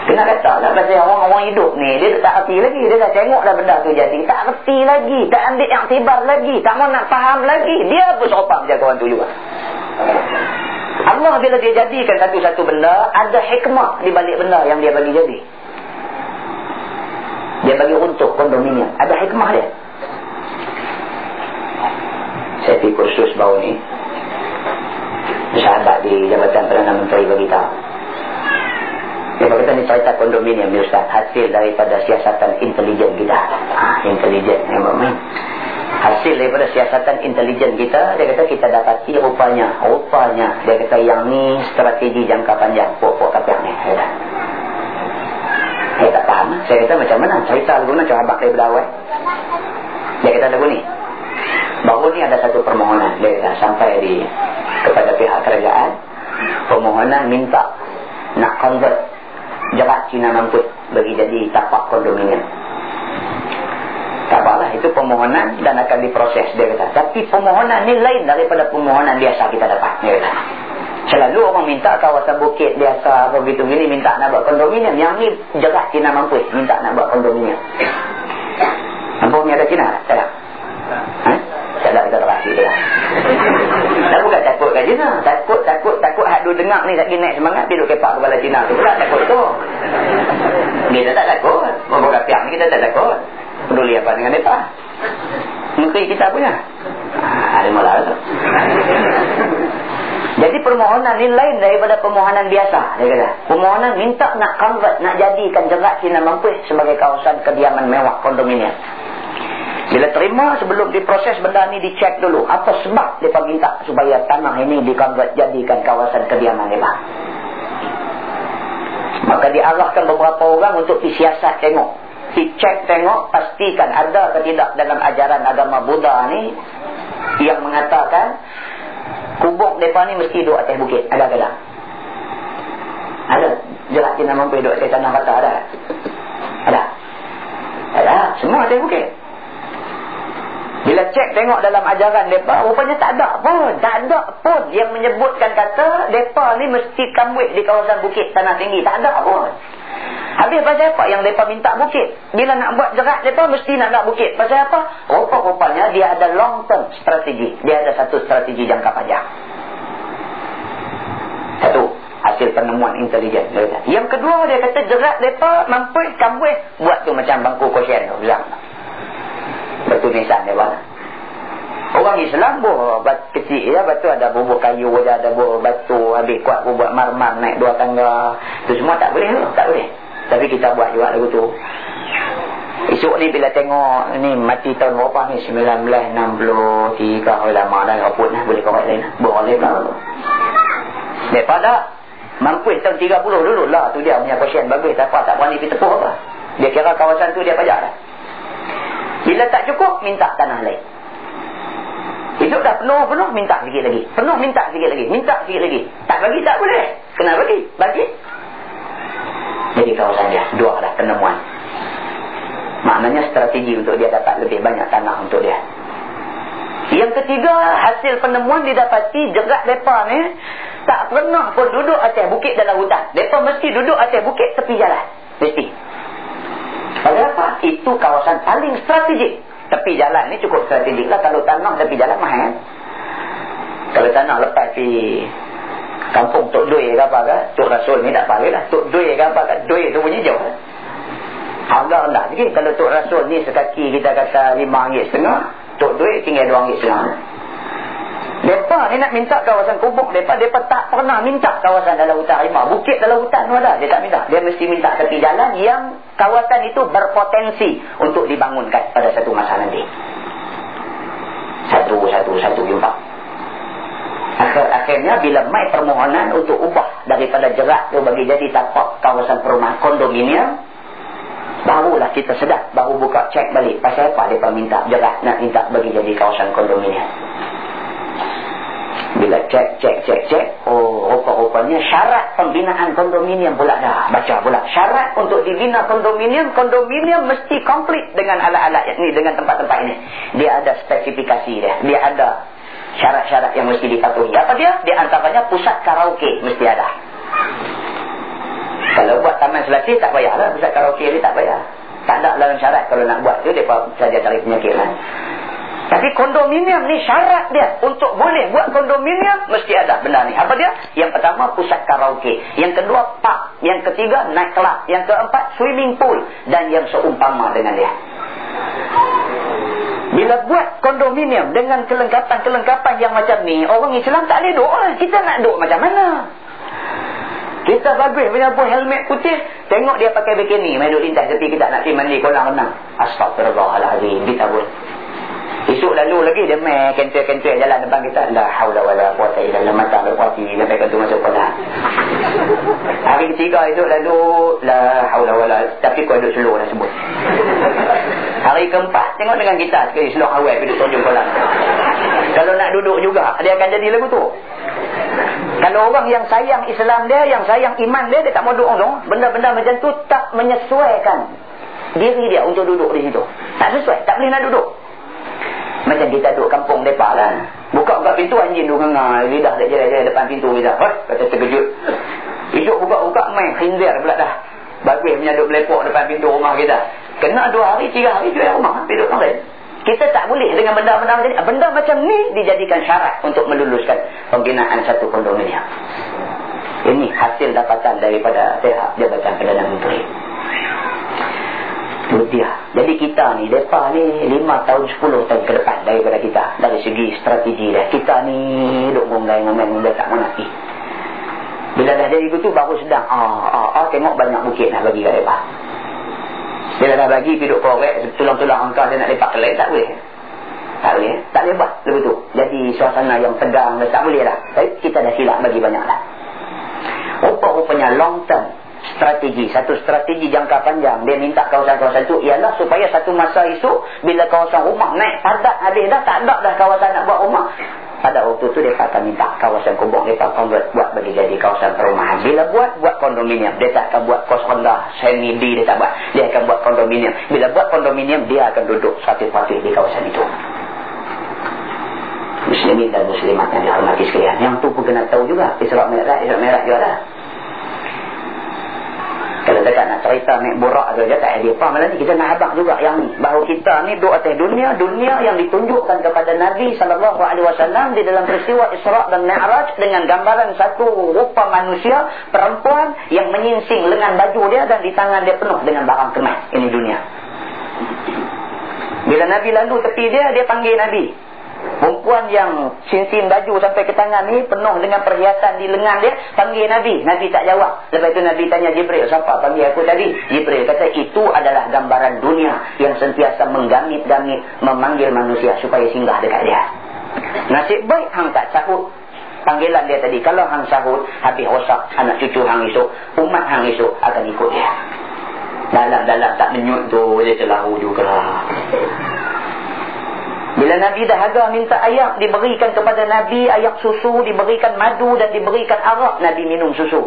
Kena kata lah pasal orang-orang hidup ni. Dia tak reti lagi. Dia dah tengok dah benda tu jadi. Tak reti lagi. Tak ambil yang tibar lagi. Tak mau nak faham lagi. Dia pun serupa menjaga orang tu juga. Allah bila dia jadikan satu-satu benda. Ada hikmah di balik benda yang dia bagi jadi. Dia bagi untuk kondominium. Ada hikmah dia. Saya pergi kursus baru ni. Sahabat di Jabatan Perdana Menteri beritahu. Kalau kita ni cerita kondominium ni Ustaz Hasil daripada siasatan intelijen kita ha, Intelijen yang bermain Hasil daripada siasatan intelijen kita Dia kata kita dapati rupanya Rupanya Dia kata yang ni strategi jangka panjang Pok-pok kapiak ni tak faham Saya kata macam mana Cerita lagu macam abang daripada awal Dia kata lagu ni Baru ni ada satu permohonan Dia kata sampai di Kepada pihak kerajaan Permohonan minta Nak convert jerat Cina mampu bagi jadi tapak kondominium. Tak apalah, itu permohonan dan akan diproses, dia kata. Tapi permohonan ni lain daripada permohonan biasa kita dapat, dia kata. Selalu orang minta kawasan bukit biasa, begitu gini, minta nak buat kondominium. Yang ni jerat Cina mampu, minta nak buat kondominium. Mampu ni ada Cina tak? Tak ada. Ha? Tak ada, kita terasi dia. Dan bukan takut kat Cina. Takut, takut, takut hak dua dengar ni lagi naik semangat, dia duduk kepak kepala Cina. Itu pula takut tu. Kita tak takut. Membuka piak ni kita tak takut. Peduli apa dengan mereka. Menteri kita punya. Ha, ada malah tu. Jadi permohonan ni lain daripada permohonan biasa. Dia kata. Permohonan minta nak convert, nak jadikan jerat Cina mampu sebagai kawasan kediaman mewah kondominium. Bila terima sebelum diproses benda ni dicek dulu. Apa sebab mereka minta supaya tanah ini dikonvert jadikan kawasan kediaman mereka. Maka diarahkan beberapa orang untuk disiasat tengok. Dicek tengok pastikan ada atau tidak dalam ajaran agama Buddha ni. Yang mengatakan kubuk mereka ni mesti duduk atas bukit. Tak? Ada. Jelas kita mampu duduk atas tanah kata ada. Ada. Ada. Semua atas bukit. Bila cek tengok dalam ajaran mereka, rupanya tak ada pun. Tak ada pun yang menyebutkan kata, mereka ni mesti kambuik di kawasan bukit tanah tinggi. Tak ada pun. Habis pasal apa yang mereka minta bukit? Bila nak buat jerat mereka, mesti nak nak bukit. Pasal apa? Rupa-rupanya dia ada long term strategi. Dia ada satu strategi jangka panjang. Satu, hasil penemuan intelijen. Yang kedua, dia kata jerat mereka mampu kambuik. Buat tu macam bangku kosyen tu. Batu nisan dia bang. Orang Islam buah kecil ya, batu ada bubur kayu, ada, ada bubur batu, habis kuat buat marmar naik dua tangga. Itu semua tak boleh tu, tak boleh. Tapi kita buat juga lagu tu. Esok ni bila tengok ni mati tahun berapa ni? 1963 oh, lama dah raput lah. Boleh korek lain lah. Boleh lah. Daripada mampu tahun 30 dulu lah tu dia punya pasien bagus. Tak apa tak berani pergi tepuh apa? Dia kira kawasan tu dia pajak lah bila tak cukup, minta tanah lain. Hidup dah penuh-penuh, minta sikit lagi. Penuh, minta sikit lagi. Minta sikit lagi. Tak bagi, tak boleh. Kena bagi. Bagi. Jadi kawasan dia. Dua dah penemuan. Maknanya strategi untuk dia dapat lebih banyak tanah untuk dia. Yang ketiga, hasil penemuan didapati jerat mereka ni tak pernah pun duduk atas bukit dalam hutan. Mereka mesti duduk atas bukit tepi jalan. Mesti. Pasal apa? Itu kawasan paling strategik. Tepi jalan ni cukup strategik lah. Kalau tanah tepi jalan mahal. Kalau tanah lepas di kampung Tok Dui ke apa ke. Tok Rasul ni tak pakai lah. Tok Dui ke apa ke. Dui tu punya jauh. Harga rendah sikit. Kalau Tok Rasul ni sekaki kita kata RM5.5. Tok Dui tinggal RM2.5. Mereka ni nak minta kawasan kubuk mereka, mereka tak pernah minta kawasan dalam hutan harimau. Bukit dalam hutan tu ada, dia tak minta. Dia mesti minta tepi jalan yang kawasan itu berpotensi untuk dibangunkan pada satu masa nanti. Satu, satu, satu jumpa. Akhir akhirnya bila mai permohonan untuk ubah daripada jerat tu bagi jadi tapak kawasan perumahan kondominium, barulah kita sedar, baru buka cek balik. Pasal apa dia minta jerat nak minta bagi jadi kawasan kondominium. Bila cek, cek, cek, cek. Oh, rupa-rupanya syarat pembinaan kondominium pula dah. Baca pula. Syarat untuk dibina kondominium, kondominium mesti komplit dengan alat-alat ini, dengan tempat-tempat ini. Dia ada spesifikasi dia. Dia ada syarat-syarat yang mesti dipatuhi. Apa dia? Di antaranya pusat karaoke mesti ada. Kalau buat zaman selasih tak payahlah pusat karaoke ni tak payah tak ada dalam syarat kalau nak buat tu mereka saja cari penyakit lah tapi kondominium ni syarat dia untuk boleh buat kondominium mesti ada benda ni. Apa dia? Yang pertama pusat karaoke. Yang kedua park. Yang ketiga night club. Yang keempat swimming pool. Dan yang seumpama dengan dia. Bila buat kondominium dengan kelengkapan-kelengkapan yang macam ni, orang Islam tak boleh duduk. Kita nak duduk macam mana? Kita bagus punya pun helmet putih. Tengok dia pakai bikini. Main duduk lintas tepi kita nak pergi mandi kolam renang. Astagfirullahaladzim. Kita pun. Esok lalu lagi dia main kentil-kentil jalan depan kita. La haula wala quwata illa billah mata berkuati sampai kata masuk kolam. Hari ketiga esok lalu la haula wala tapi kau duduk slow dah sebut. Hari keempat tengok dengan kita sekali slow awal duduk tunjuk kolam. Kalau nak duduk juga dia akan jadi lagu tu. Kalau orang yang sayang Islam dia, yang sayang iman dia, dia tak mau duduk tu. Benda-benda macam tu tak menyesuaikan diri dia untuk duduk di situ. Tak sesuai, tak boleh nak duduk. Macam kita duduk kampung mereka lah. Buka-buka pintu anjing tu kengal. Lidah dia jalan-jalan depan pintu kita. Hoi, kata terkejut. Hidup buka-buka main khinzir pula dah. Bagus punya duduk melepok depan pintu rumah kita. Kena dua hari, tiga hari jual rumah. Pergi duduk lain. Kita tak boleh dengan benda-benda macam ni. Benda macam ni dijadikan syarat untuk meluluskan pembinaan satu kondominium. Ini hasil dapatan daripada pihak Jabatan Perdana Menteri dia. Jadi kita ni, mereka ni 5 tahun, 10 tahun ke depan daripada kita. Dari segi strategi dia. Kita ni duduk ngomong-ngomong dia tak mana pergi. Bila dah jadi begitu baru sedang. Ah, ah, ah, tengok banyak bukit nak bagi kat mereka. Bila dah bagi, duduk korek, tulang-tulang angka dia nak lepak ke lain, tak boleh. Tak boleh. Tak boleh buat. Begitu. Jadi suasana yang tegang, tak boleh lah. Tapi kita dah silap bagi banyak lah. Rupa-rupanya long term strategi, satu strategi jangka panjang. Dia minta kawasan-kawasan itu. Ialah supaya satu masa itu bila kawasan rumah naik padat habis dah tak ada dah kawasan nak buat rumah. Pada waktu itu dia akan minta kawasan kubur dia akan buat, buat bagi jadi kawasan perumahan. Bila buat, buat kondominium. Dia tak akan buat kos rendah semi D dia tak buat. Dia akan buat kondominium. Bila buat kondominium dia akan duduk satu-satu di kawasan itu. Muslimin dan muslimat yang dihormati sekalian. Yang tu pun kena tahu juga. Isra' Merah Isra' Merah juga lah kalau dekat nak cerita naik borak tu je tak apa malah ni kita nak habaq juga yang ni. Bahawa kita ni duduk atas dunia, dunia yang ditunjukkan kepada Nabi SAW di dalam peristiwa Isra' dan Mi'raj dengan gambaran satu rupa manusia, perempuan yang menyinsing lengan baju dia dan di tangan dia penuh dengan barang kemas. Ini dunia. Bila Nabi lalu tepi dia, dia panggil Nabi. Perempuan yang cincin baju sampai ke tangan ni penuh dengan perhiasan di lengan dia. Panggil Nabi. Nabi tak jawab. Lepas itu Nabi tanya Jibril. Siapa panggil aku tadi? Jibril kata itu adalah gambaran dunia yang sentiasa menggamit-gamit memanggil manusia supaya singgah dekat dia. Nasib baik hang tak sahut. Panggilan dia tadi. Kalau hang sahut, habis rosak anak cucu hang esok. Umat hang esok akan ikut dia. Dalam-dalam tak menyut tu dia celahu juga. Bila Nabi dahaga minta ayak diberikan kepada Nabi ayak susu, diberikan madu dan diberikan arak, Nabi minum susu.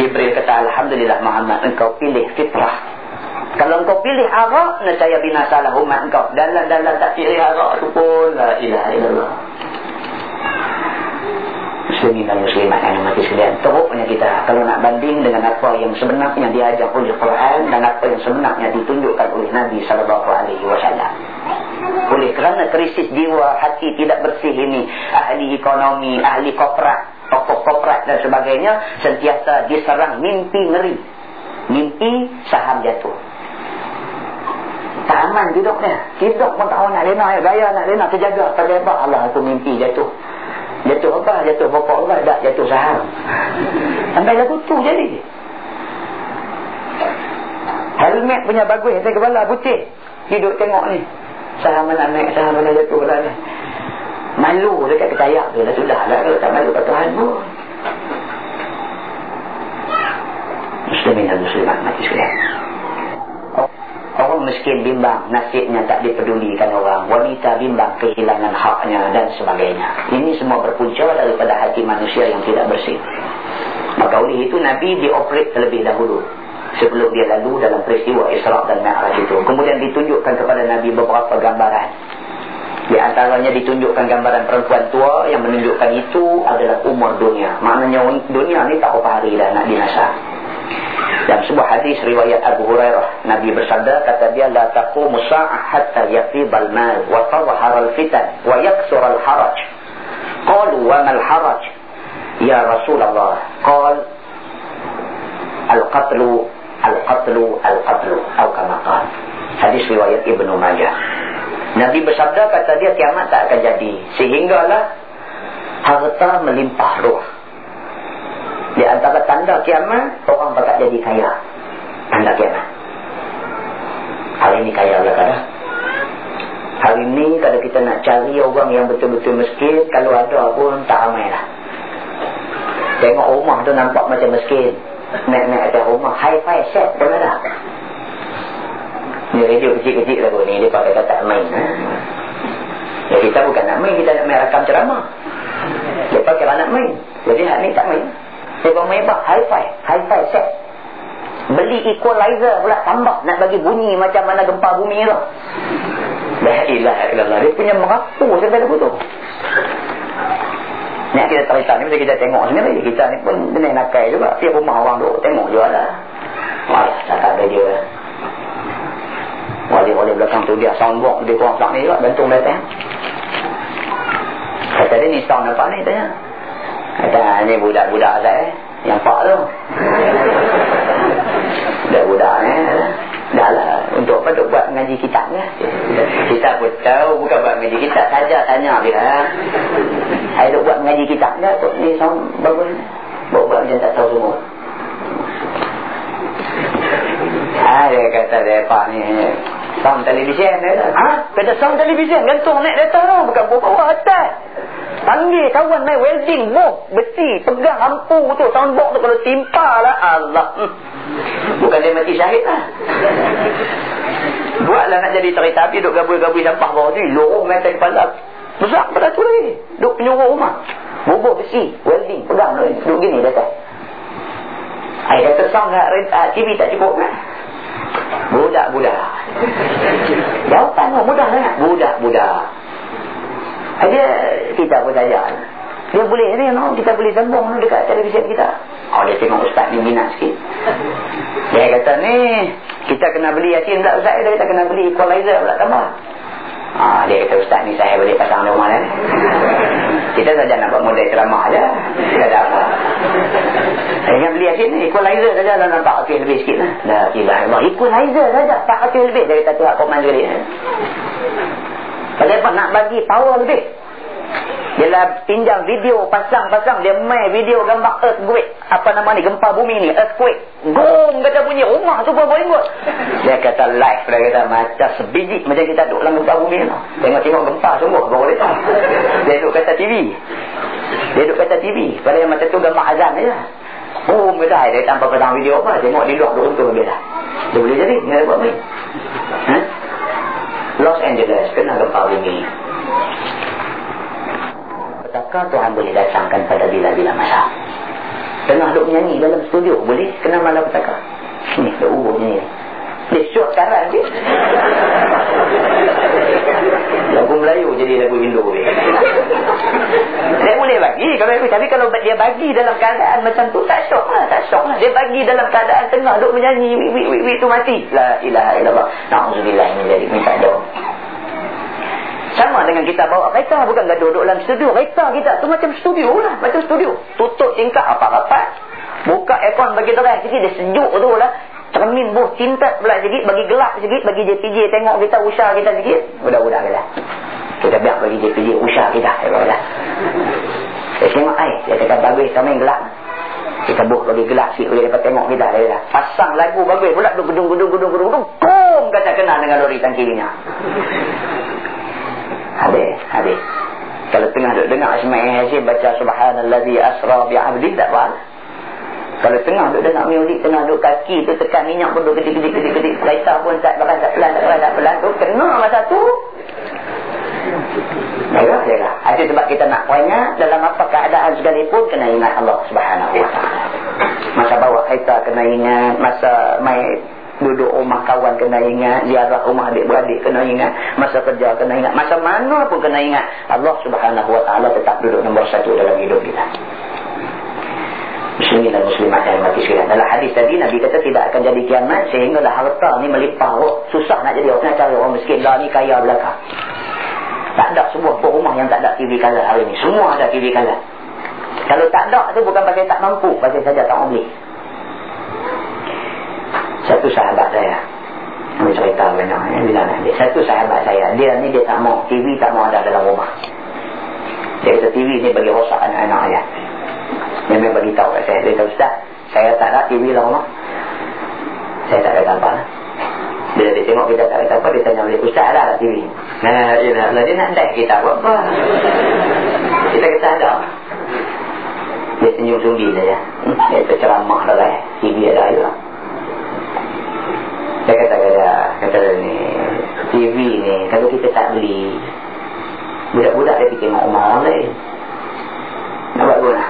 Jibril kata, Alhamdulillah Muhammad, engkau pilih fitrah. Kalau engkau pilih arak, nescaya binasalah umat engkau. Dalam-dalam tak pilih arak tu pun, la ilaha illallah. Muslimin dan muslimat yang mati sekalian. Teruknya kita, kalau nak banding dengan apa yang sebenarnya diajar oleh Quran dan apa yang sebenarnya ditunjukkan oleh Nabi SAW. Oleh kerana krisis jiwa hati tidak bersih ini, ahli ekonomi, ahli koprak, tokoh koprak dan sebagainya, sentiasa diserang mimpi ngeri. Mimpi saham jatuh. Tak aman hidupnya. Hidup pun tak nak lena, gaya nak lena, terjaga. Apa, Allah aku mimpi jatuh. Jatuh apa? Jatuh pokok apa? Tak, jatuh saham. Sampai lagu tu jadi. Helmet punya bagus, saya kepala putih. Hidup tengok ni. Saham mana naik, saham mana jatuh lah ni. Malu dekat ketayak tu. Dah sudah lah kalau tak malu kat Tuhan pun. Muslimin dan muslimat mati sekalian. Miskin bimbang, nasibnya tak dipedulikan orang. Wanita bimbang, kehilangan haknya dan sebagainya. Ini semua berpunca daripada hati manusia yang tidak bersih. Maka oleh itu Nabi dioperate terlebih dahulu sebelum dia lalu dalam peristiwa Isra' dan Mi'raj itu. Kemudian ditunjukkan kepada Nabi beberapa gambaran. Di antaranya ditunjukkan gambaran perempuan tua yang menunjukkan itu adalah umur dunia. Maknanya dunia ni tak apa hari dah nak dinasa. Dalam sebuah hadis riwayat Abu Hurairah. Nabi bersabda kata dia la taqumu sa'ah hatta yafidal mal wa tadhhar al fitan wa yaksur al haraj qalu wa mal haraj? Ya Rasulullah. Qal al qatlu al qatlu al qatlu atau kama qal. Hadis riwayat Ibnu Majah. Nabi bersabda kata dia kiamat tak akan jadi. Sehinggalah harta melimpah ruh di antara tanda kiamat, orang bakal jadi kaya. Tanda kiamat. Hari ini kaya lah kan? Hari ini kalau kita nak cari orang yang betul-betul miskin, kalau ada pun tak ramai lah. Tengok rumah tu nampak macam miskin. Naik-naik atas rumah, high-fi set, dah ada. Ni radio kecil-kecil lah pun ni, dia pakai kata main. Ha? Ya, kita bukan nak main, kita nak main rakam ceramah. Dia pakai nak main. Jadi hak ni tak main. Mewah-mewah, hi-fi, hi-fi set. Beli equalizer pula tambah nak bagi bunyi macam mana gempa bumi tu. Illallah. Dia punya merapu sampai lagu tu. Ni kita cerita ni, kita tengok sendiri. Kita ni pun benar nakai juga. Tiap rumah orang tu tengok juga lah. Wah, cakap dia dia. Wali-wali belakang tu dia soundbox dia kurang sak ni juga. Gantung datang. Kata dia ni sound apa ni tanya. Kata ni budak-budak saya Yang pak tu. Budak-budak ni Dah lah Untuk apa untuk buat mengaji kitab ni Kita pun tahu Bukan buat mengaji kitab saja Tanya dia Saya duk buat mengaji kitab ni Tok ni sound bagus Buat-buat macam tak tahu semua. Ha, dia kata dia pak ni Sound televisyen dia Ha? Kata sound televisyen Gantung naik data tu Bukan bawa atas. Panggil kawan main welding boh besi pegang lampu tu. Soundbox tu kalau timpa lah. Allah. Hmm. bukan dia mati syahid lah. Buatlah nak jadi cerita api duk gabui-gabui sampah bawah tu lorong mata kepala. Besar pada tu lagi. Duk penyuruh rumah. Bubur besi welding pegang tu. Duk gini datang. Ay, kata sound kat uh, TV tak cukup kan budak-budak jawapan mudah sangat budak-budak ada kita pun saja. Dia boleh ni no? kita boleh sambung dekat televisyen kita. Oh dia tengok ustaz ni minat sikit. Dia kata ni kita kena beli yasin pula ustaz dia kata kena beli equalizer pula tambah. Ah dia kata ustaz ni saya boleh pasang rumah ni. Kita saja nak buat model ceramah aja. Tidak ada apa. Saya beli yasin ni equalizer saja dah nampak okey lebih sikit lah. Dah ilah Allah equalizer saja tak okey lebih dia kata tu aku main sekali. Kenapa nak bagi power lebih? Dia lah pinjam video pasang-pasang dia main video gambar earthquake. Apa nama ni? Gempa bumi ni earthquake. Gom kata bunyi rumah tu boleh buat dia kata live dia kata macam sebiji macam kita duduk dalam gempa bumi tu. Tengok-tengok gempa sungguh boleh tak dia duduk kata TV dia duduk kata TV pada yang macam tu gambar azan je boom kata dia tanpa pasang video apa tengok di luar duduk untung dia lah dia boleh jadi dia buat main ha? Los Angeles kena gempa bumi. Betapa Tuhan boleh datangkan pada bila-bila masa. Tengah duk nyanyi dalam studio boleh kena malam petaka. Ni dah ubah ni. Syok sekarang je. Lagu Melayu jadi lagu Hindu ni. Dia boleh bagi kalau tapi kalau dia bagi dalam keadaan macam tu tak syok lah, tak syok lah. Dia bagi dalam keadaan tengah duk menyanyi wi wi wi, wi tu mati. La ilaha illallah. Nauzubillah ini jadi minta doa. Sama dengan kita bawa kereta bukan gaduh duduk dalam studio. Kereta kita tu macam studio lah, macam studio. Tutup tingkap apa rapat Buka aircon bagi terang sikit dia sejuk tu lah cermin buh cinta pula sikit bagi gelap sikit bagi JPJ tengok kita usah kita sikit budak-budak kita kita biar bagi JPJ usah kita budak-budak saya tengok air dia kata bagus cermin gelap. Kita buh bagi gelap sikit boleh dapat tengok kita dia pasang lagu bagus pula duk gedung gedung gedung gedung gedung kum kata kena dengan lori tangki ni habis habis. Kalau tengah duk dengar Ismail Hasim baca subhanallazi asra bi'abdi tak faham kalau tengah duduk dengar muzik, tengah duduk kaki tu tekan minyak pun duduk kedik-kedik-kedik. Kereta pun tak bahkan tak pelan, tak pelan, tak pelan tu. Kena masa tu. Jaga, jaga. Itu sebab kita nak poinnya, dalam apa keadaan sekalipun, kena ingat Allah subhanahu ta'ala. Masa bawa kereta kena ingat, masa main duduk rumah kawan kena ingat, ziarah rumah adik-beradik kena ingat, masa kerja kena ingat, masa mana pun kena ingat. Allah subhanahu ta'ala tetap duduk nombor satu dalam hidup kita. Dan muslimat yang mati sekalian. Dalam hadis tadi Nabi kata tidak akan jadi kiamat sehinggalah harta ni melimpah. Oh, susah nak jadi orang cari orang miskin dah ni kaya belakang. Tak ada sebuah rumah yang tak ada TV color hari ni. Semua ada TV color. Kalau tak ada tu bukan pasal tak mampu, pasal saja tak beli. Satu sahabat saya Kami cerita banyak ya, bila nanti. Satu sahabat saya Dia ni dia tak mau TV tak mau ada dalam rumah Dia kata TV ni bagi rosak anak-anak dia Dia memang bagi tahu kat saya Dia kata Ustaz Saya tak ada TV dalam rumah Saya tak ada apa bila dia tengok kita tak kata apa, dia tanya balik, Ustaz ada tak TV? Nah, ya, lah. Dia nak kita buat apa? Kita kata ada. Dia senyum sunggi saja. Hmm, dia terceramah dah lah. TV ada juga. Saya kata kata kata ni TV ni kalau kita tak beli budak-budak dia pergi tengok rumah orang lain. Nak buat guna.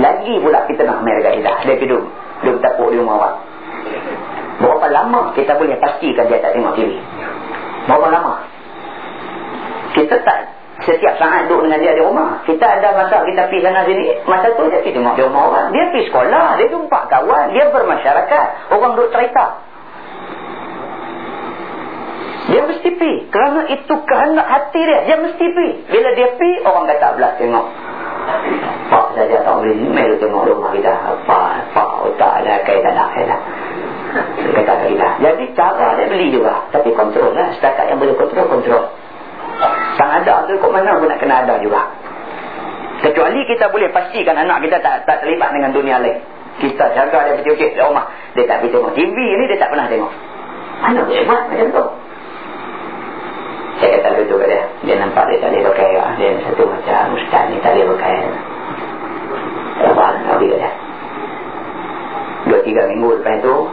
Lagi pula kita nak mereka kita. Dia tidur. Dia bertapuk di rumah orang. Berapa lama kita boleh pastikan dia tak tengok TV? Berapa lama? Kita tak setiap saat duduk dengan dia di rumah. Kita ada masa kita pergi sana sini. Masa tu dia pergi tengok di rumah orang. Dia pergi sekolah. Dia jumpa kawan. Dia bermasyarakat. Orang duduk cerita. Dia mesti pi. Kerana itu kehendak hati dia. Dia mesti pi. Bila dia pi, orang kata belah tengok. Pak saja tak boleh email tengok rumah kita. Pak, pak, tak ada kaitan nak kaitan. Kata kita. Jadi cara dia beli juga. Tapi kontrol lah. Setakat yang boleh kontrol, kontrol. Tak ada tu kok mana pun nak kena ada juga. Kecuali kita boleh pastikan anak kita tak tak terlibat dengan dunia lain. Kita jaga dia betul-betul di rumah. Dia tak pergi tengok TV ni, dia tak pernah tengok. Mana boleh buat macam tu? saya kata duduk kat dia dia nampak dia tak boleh pakai dia satu macam ustaz ni tak boleh pakai. Abang Nabi kat dia dua tiga minggu lepas tu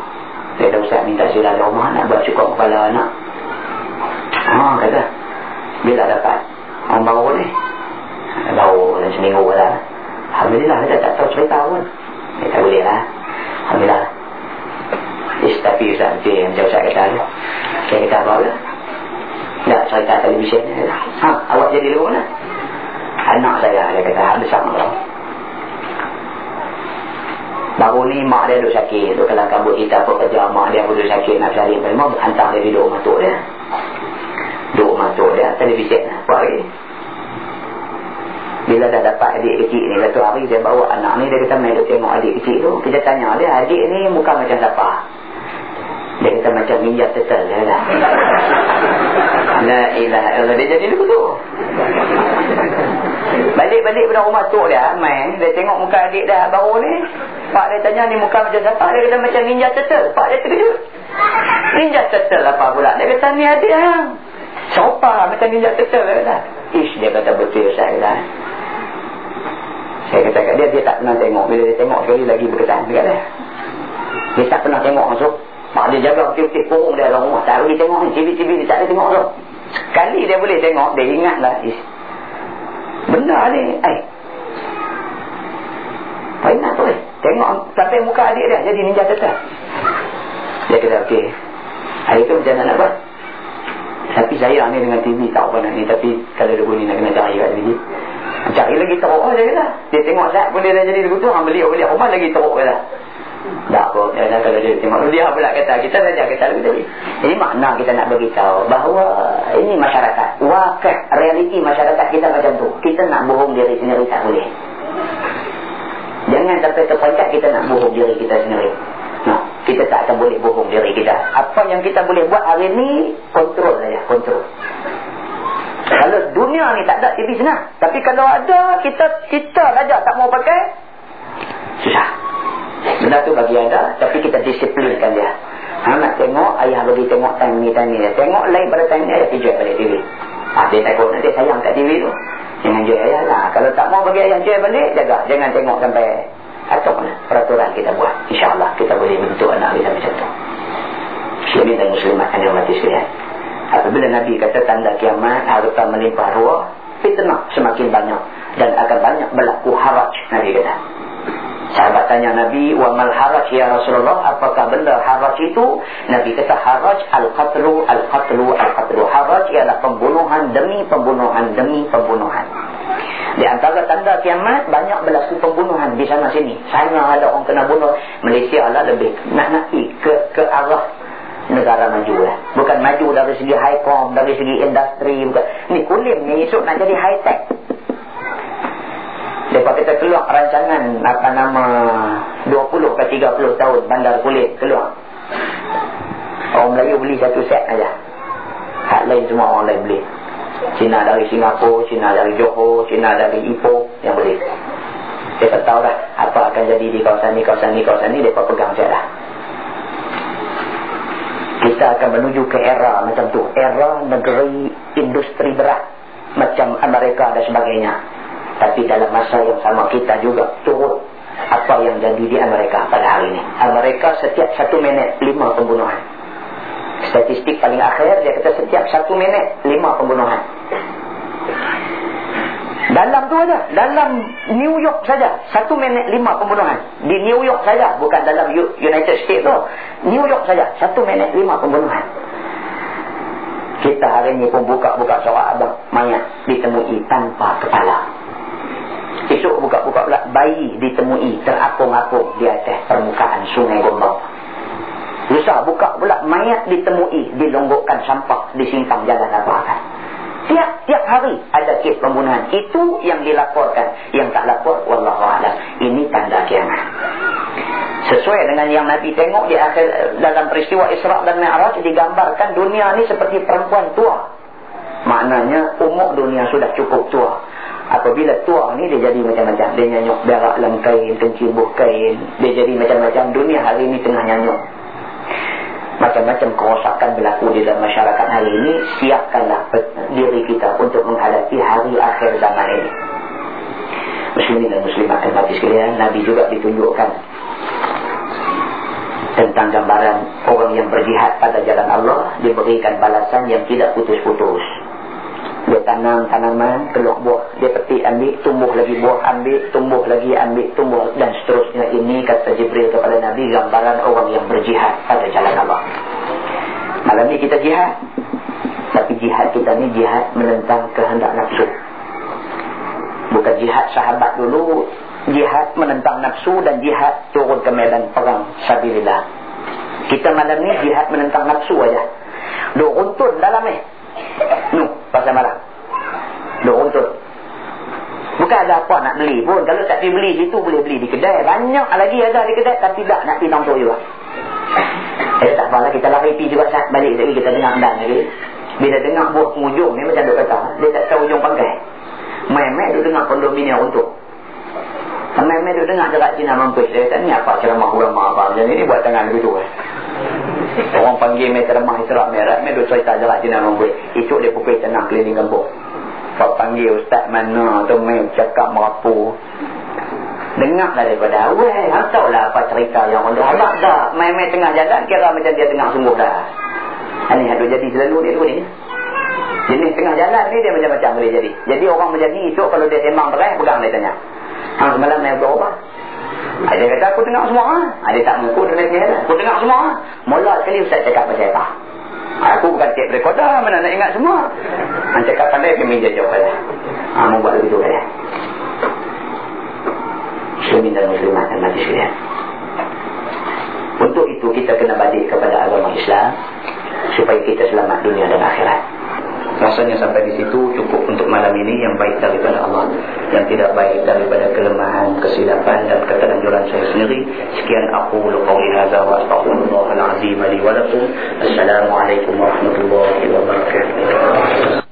dia dah ustaz minta sila rumah nak buat cukup kepala anak. Ha kata bila dapat. Orang baru ni. Baru dalam seminggu lah Alhamdulillah dia tak tahu cerita pun. Dia tak boleh lah. Alhamdulillah. Ish, tapi Ustaz, macam Ustaz kata Saya kata apa lah tak cerita televisyen. Ha, awak jadi lu mana anak saya dia kata ada sama lah baru ni mak dia duduk sakit. Duduk kelam kabut kita apa kerja mak dia duduk sakit. Nak cari apa mau hantar dia duduk rumah tok dia. Duduk rumah tok dia televisyen. Apa hari? Bila dah dapat adik kecil ni satu hari dia bawa anak ni dia kata main duduk tengok adik kecil tu. Kita tanya dia adik ni muka macam siapa dia kata macam minyak tetel lah. La ilaha illallah dia jadi begitu. Balik-balik pada rumah tok dia main, dia tengok muka adik dah baru ni. Pak dia tanya ni muka macam siapa? Dia kata macam ninja tetel. Pak dia terkejut. Ninja tetel apa pula? Dia kata ni adik hang. Siapa macam dia kata. Ish dia kata betul saya kata. Saya kata kat dia, dia tak pernah tengok. Bila dia tengok sekali lagi berkesan dekat dia. Dia tak pernah tengok masuk. Mak dia jaga betul-betul kurung dia dalam rumah. Tak boleh tengok ni. Cibi-cibi dia tak boleh tengok tu. Sekali dia boleh tengok, dia ingatlah. Benar ni. Eh. Ingat tu eh? Tengok sampai muka adik dia jadi ninja tetap. Dia kata okey. Hari tu macam mana nak buat? Tapi saya ni dengan TV tak apa nak ni. Tapi kalau dia bunyi nak kena cari kat TV. Cari lagi teruk lah dia kata. Dia tengok saat pun dia dah jadi begitu. Han beli, beli. Rumah lagi teruk kata. Tak apa, ya, kalau dia tengok dia pula kata kita saja kita lebih tadi. Ini makna kita nak beritahu bahawa ini masyarakat, wakil realiti masyarakat kita macam tu. Kita nak bohong diri sendiri tak boleh. Jangan sampai terpencet kita nak bohong diri kita sendiri. Nah, kita tak akan boleh bohong diri kita. Apa yang kita boleh buat hari ini, kontrol saja, kontrol. Kalau dunia ni tak ada TV senang. Tapi kalau ada, kita kita saja tak mau pakai, susah. Benda tu bagi ada Tapi kita disiplinkan dia. Ha, Nak tengok Ayah bagi tengok time ni time ni Tengok lain pada time ni Ayah jual balik TV ha, Dia takut nanti sayang kat TV tu. Jangan jual ayah lah. Kalau tak mau bagi ayah jual balik Jaga. Jangan tengok sampai Atau mana Peraturan kita buat. InsyaAllah kita boleh bentuk anak kita macam tu. Muslimin dan muslimat Yang mati sekalian. Apabila Nabi kata tanda kiamat Harta melimpah ruah Fitnah semakin banyak Dan akan banyak berlaku haraj Nabi kata Sahabat tanya Nabi, wa mal haraj ya Rasulullah, apakah benda haraj itu? Nabi kata haraj al-qatlu al-qatlu al-qatlu. Haraj ialah pembunuhan demi pembunuhan demi pembunuhan. Di antara tanda kiamat banyak berlaku pembunuhan di sana sini. Sana ada orang kena bunuh. Malaysia lah lebih nak ke ke arah negara maju lah. Bukan maju dari segi high com, dari segi industri. Bukan. Ni kulim ni esok nak jadi high tech. Lepas kita keluar rancangan apa nama 20 ke 30 tahun bandar kulit keluar. Orang Melayu beli satu set aja. Hak lain semua orang lain beli. Cina dari Singapura, Cina dari Johor, Cina dari Ipoh yang boleh. Mereka tahu dah apa akan jadi di kawasan ni, kawasan ni, kawasan ni, mereka pegang saya dah. Kita akan menuju ke era macam tu. Era negeri industri berat. Macam Amerika dan sebagainya. Tapi dalam masa yang sama kita juga turut apa yang jadi di Amerika pada hari ini. Amerika setiap satu minit lima pembunuhan. Statistik paling akhir dia kata setiap satu minit lima pembunuhan. Dalam tu aja, dalam New York saja satu minit lima pembunuhan. Di New York saja, bukan dalam United States tu. New York saja satu minit lima pembunuhan. Kita hari ini pun buka-buka surat abang mayat ditemui tanpa kepala. Esok buka-buka pula bayi ditemui terapung-apung di atas permukaan sungai Gombang. Lusa buka pula mayat ditemui dilonggokkan sampah di simpang jalan apa Tiap-tiap hari ada kes pembunuhan. Itu yang dilaporkan. Yang tak lapor, Wallahu'alam. Ini tanda kiamat. Sesuai dengan yang Nabi tengok di akhir dalam peristiwa Isra' dan Mi'raj digambarkan dunia ni seperti perempuan tua. Maknanya umur dunia sudah cukup tua. Apabila tua ni dia jadi macam-macam. Dia nyanyuk berak dalam kain, kencibuh kain. Dia jadi macam-macam. Dunia hari ini tengah nyanyuk macam-macam kerosakan berlaku di dalam masyarakat hari ini siapkanlah diri kita untuk menghadapi hari akhir zaman ini muslimin dan muslimat dan mati sekalian Nabi juga ditunjukkan tentang gambaran orang yang berjihad pada jalan Allah diberikan balasan yang tidak putus-putus dia tanam tanaman, keluar buah. Dia petik ambil, tumbuh lagi buah, ambil, tumbuh lagi, ambil, tumbuh. Dan seterusnya ini kata Jibril kepada Nabi, gambaran orang yang berjihad pada jalan Allah. Malam ni kita jihad. Tapi jihad kita ni jihad menentang kehendak nafsu. Bukan jihad sahabat dulu. Jihad menentang nafsu dan jihad turun ke medan perang sabilillah. Kita malam ni jihad menentang nafsu aja. Duk runtun dalam ni. Nu, pasal malam. Duk runtut. Bukan ada apa nak beli pun. Kalau tak pergi beli situ, boleh beli di kedai. Banyak lagi ada di kedai, tapi tak nak pergi nongkrong juga. Eh, tak apalah. Kita lari pergi juga saat balik lagi. Kita dengar dan lagi. Bila dengar buah penghujung ni, macam dia kata. Dia tak tahu ujung pangkai. Memek dia dengar kondominium untuk. Memek dia dengar jarak Cina mampus. Dia kata, ni apa ceramah ulama apa. Macam ni buat tangan begitu. Eh. Orang panggil mereka remah israk merah. Mereka cerita jarak jenak nombor. Itu dia pukul tenang keliling kampung. Kau panggil ustaz mana tu main cakap merapu. Dengar lah daripada awal. Tahu lah apa cerita yang orang dah. Main-main tengah jalan kira macam dia tengah sungguh dah. Ini ada jadi selalu dia tu ni. Jenis tengah jalan ni dia macam-macam boleh jadi. Jadi orang menjadi esok kalau dia sembang berai pegang dia tanya. Hang semalam main berubah. Ada kata aku dengar semua. Ada ah. tak mengaku dengan dia. Aku dengar semua. Mula sekali Ustaz cakap pasal apa. Aku bukan cek recorder. Mana nak ingat semua. Han cakap pandai ke meja jawab. Ha, mau buat begitu saya. Muslimin dan muslimat dan mati sekalian. Untuk itu kita kena balik kepada agama Islam. Supaya kita selamat dunia dan akhirat rasanya sampai di situ cukup untuk malam ini yang baik daripada Allah. Yang tidak baik daripada kelemahan kesilapan dan ketenangan saya sendiri. Sekian aku lukawli hadha wa astaghfirullahaladzim alihwalakum assalamualaikum warahmatullahi wabarakatuh.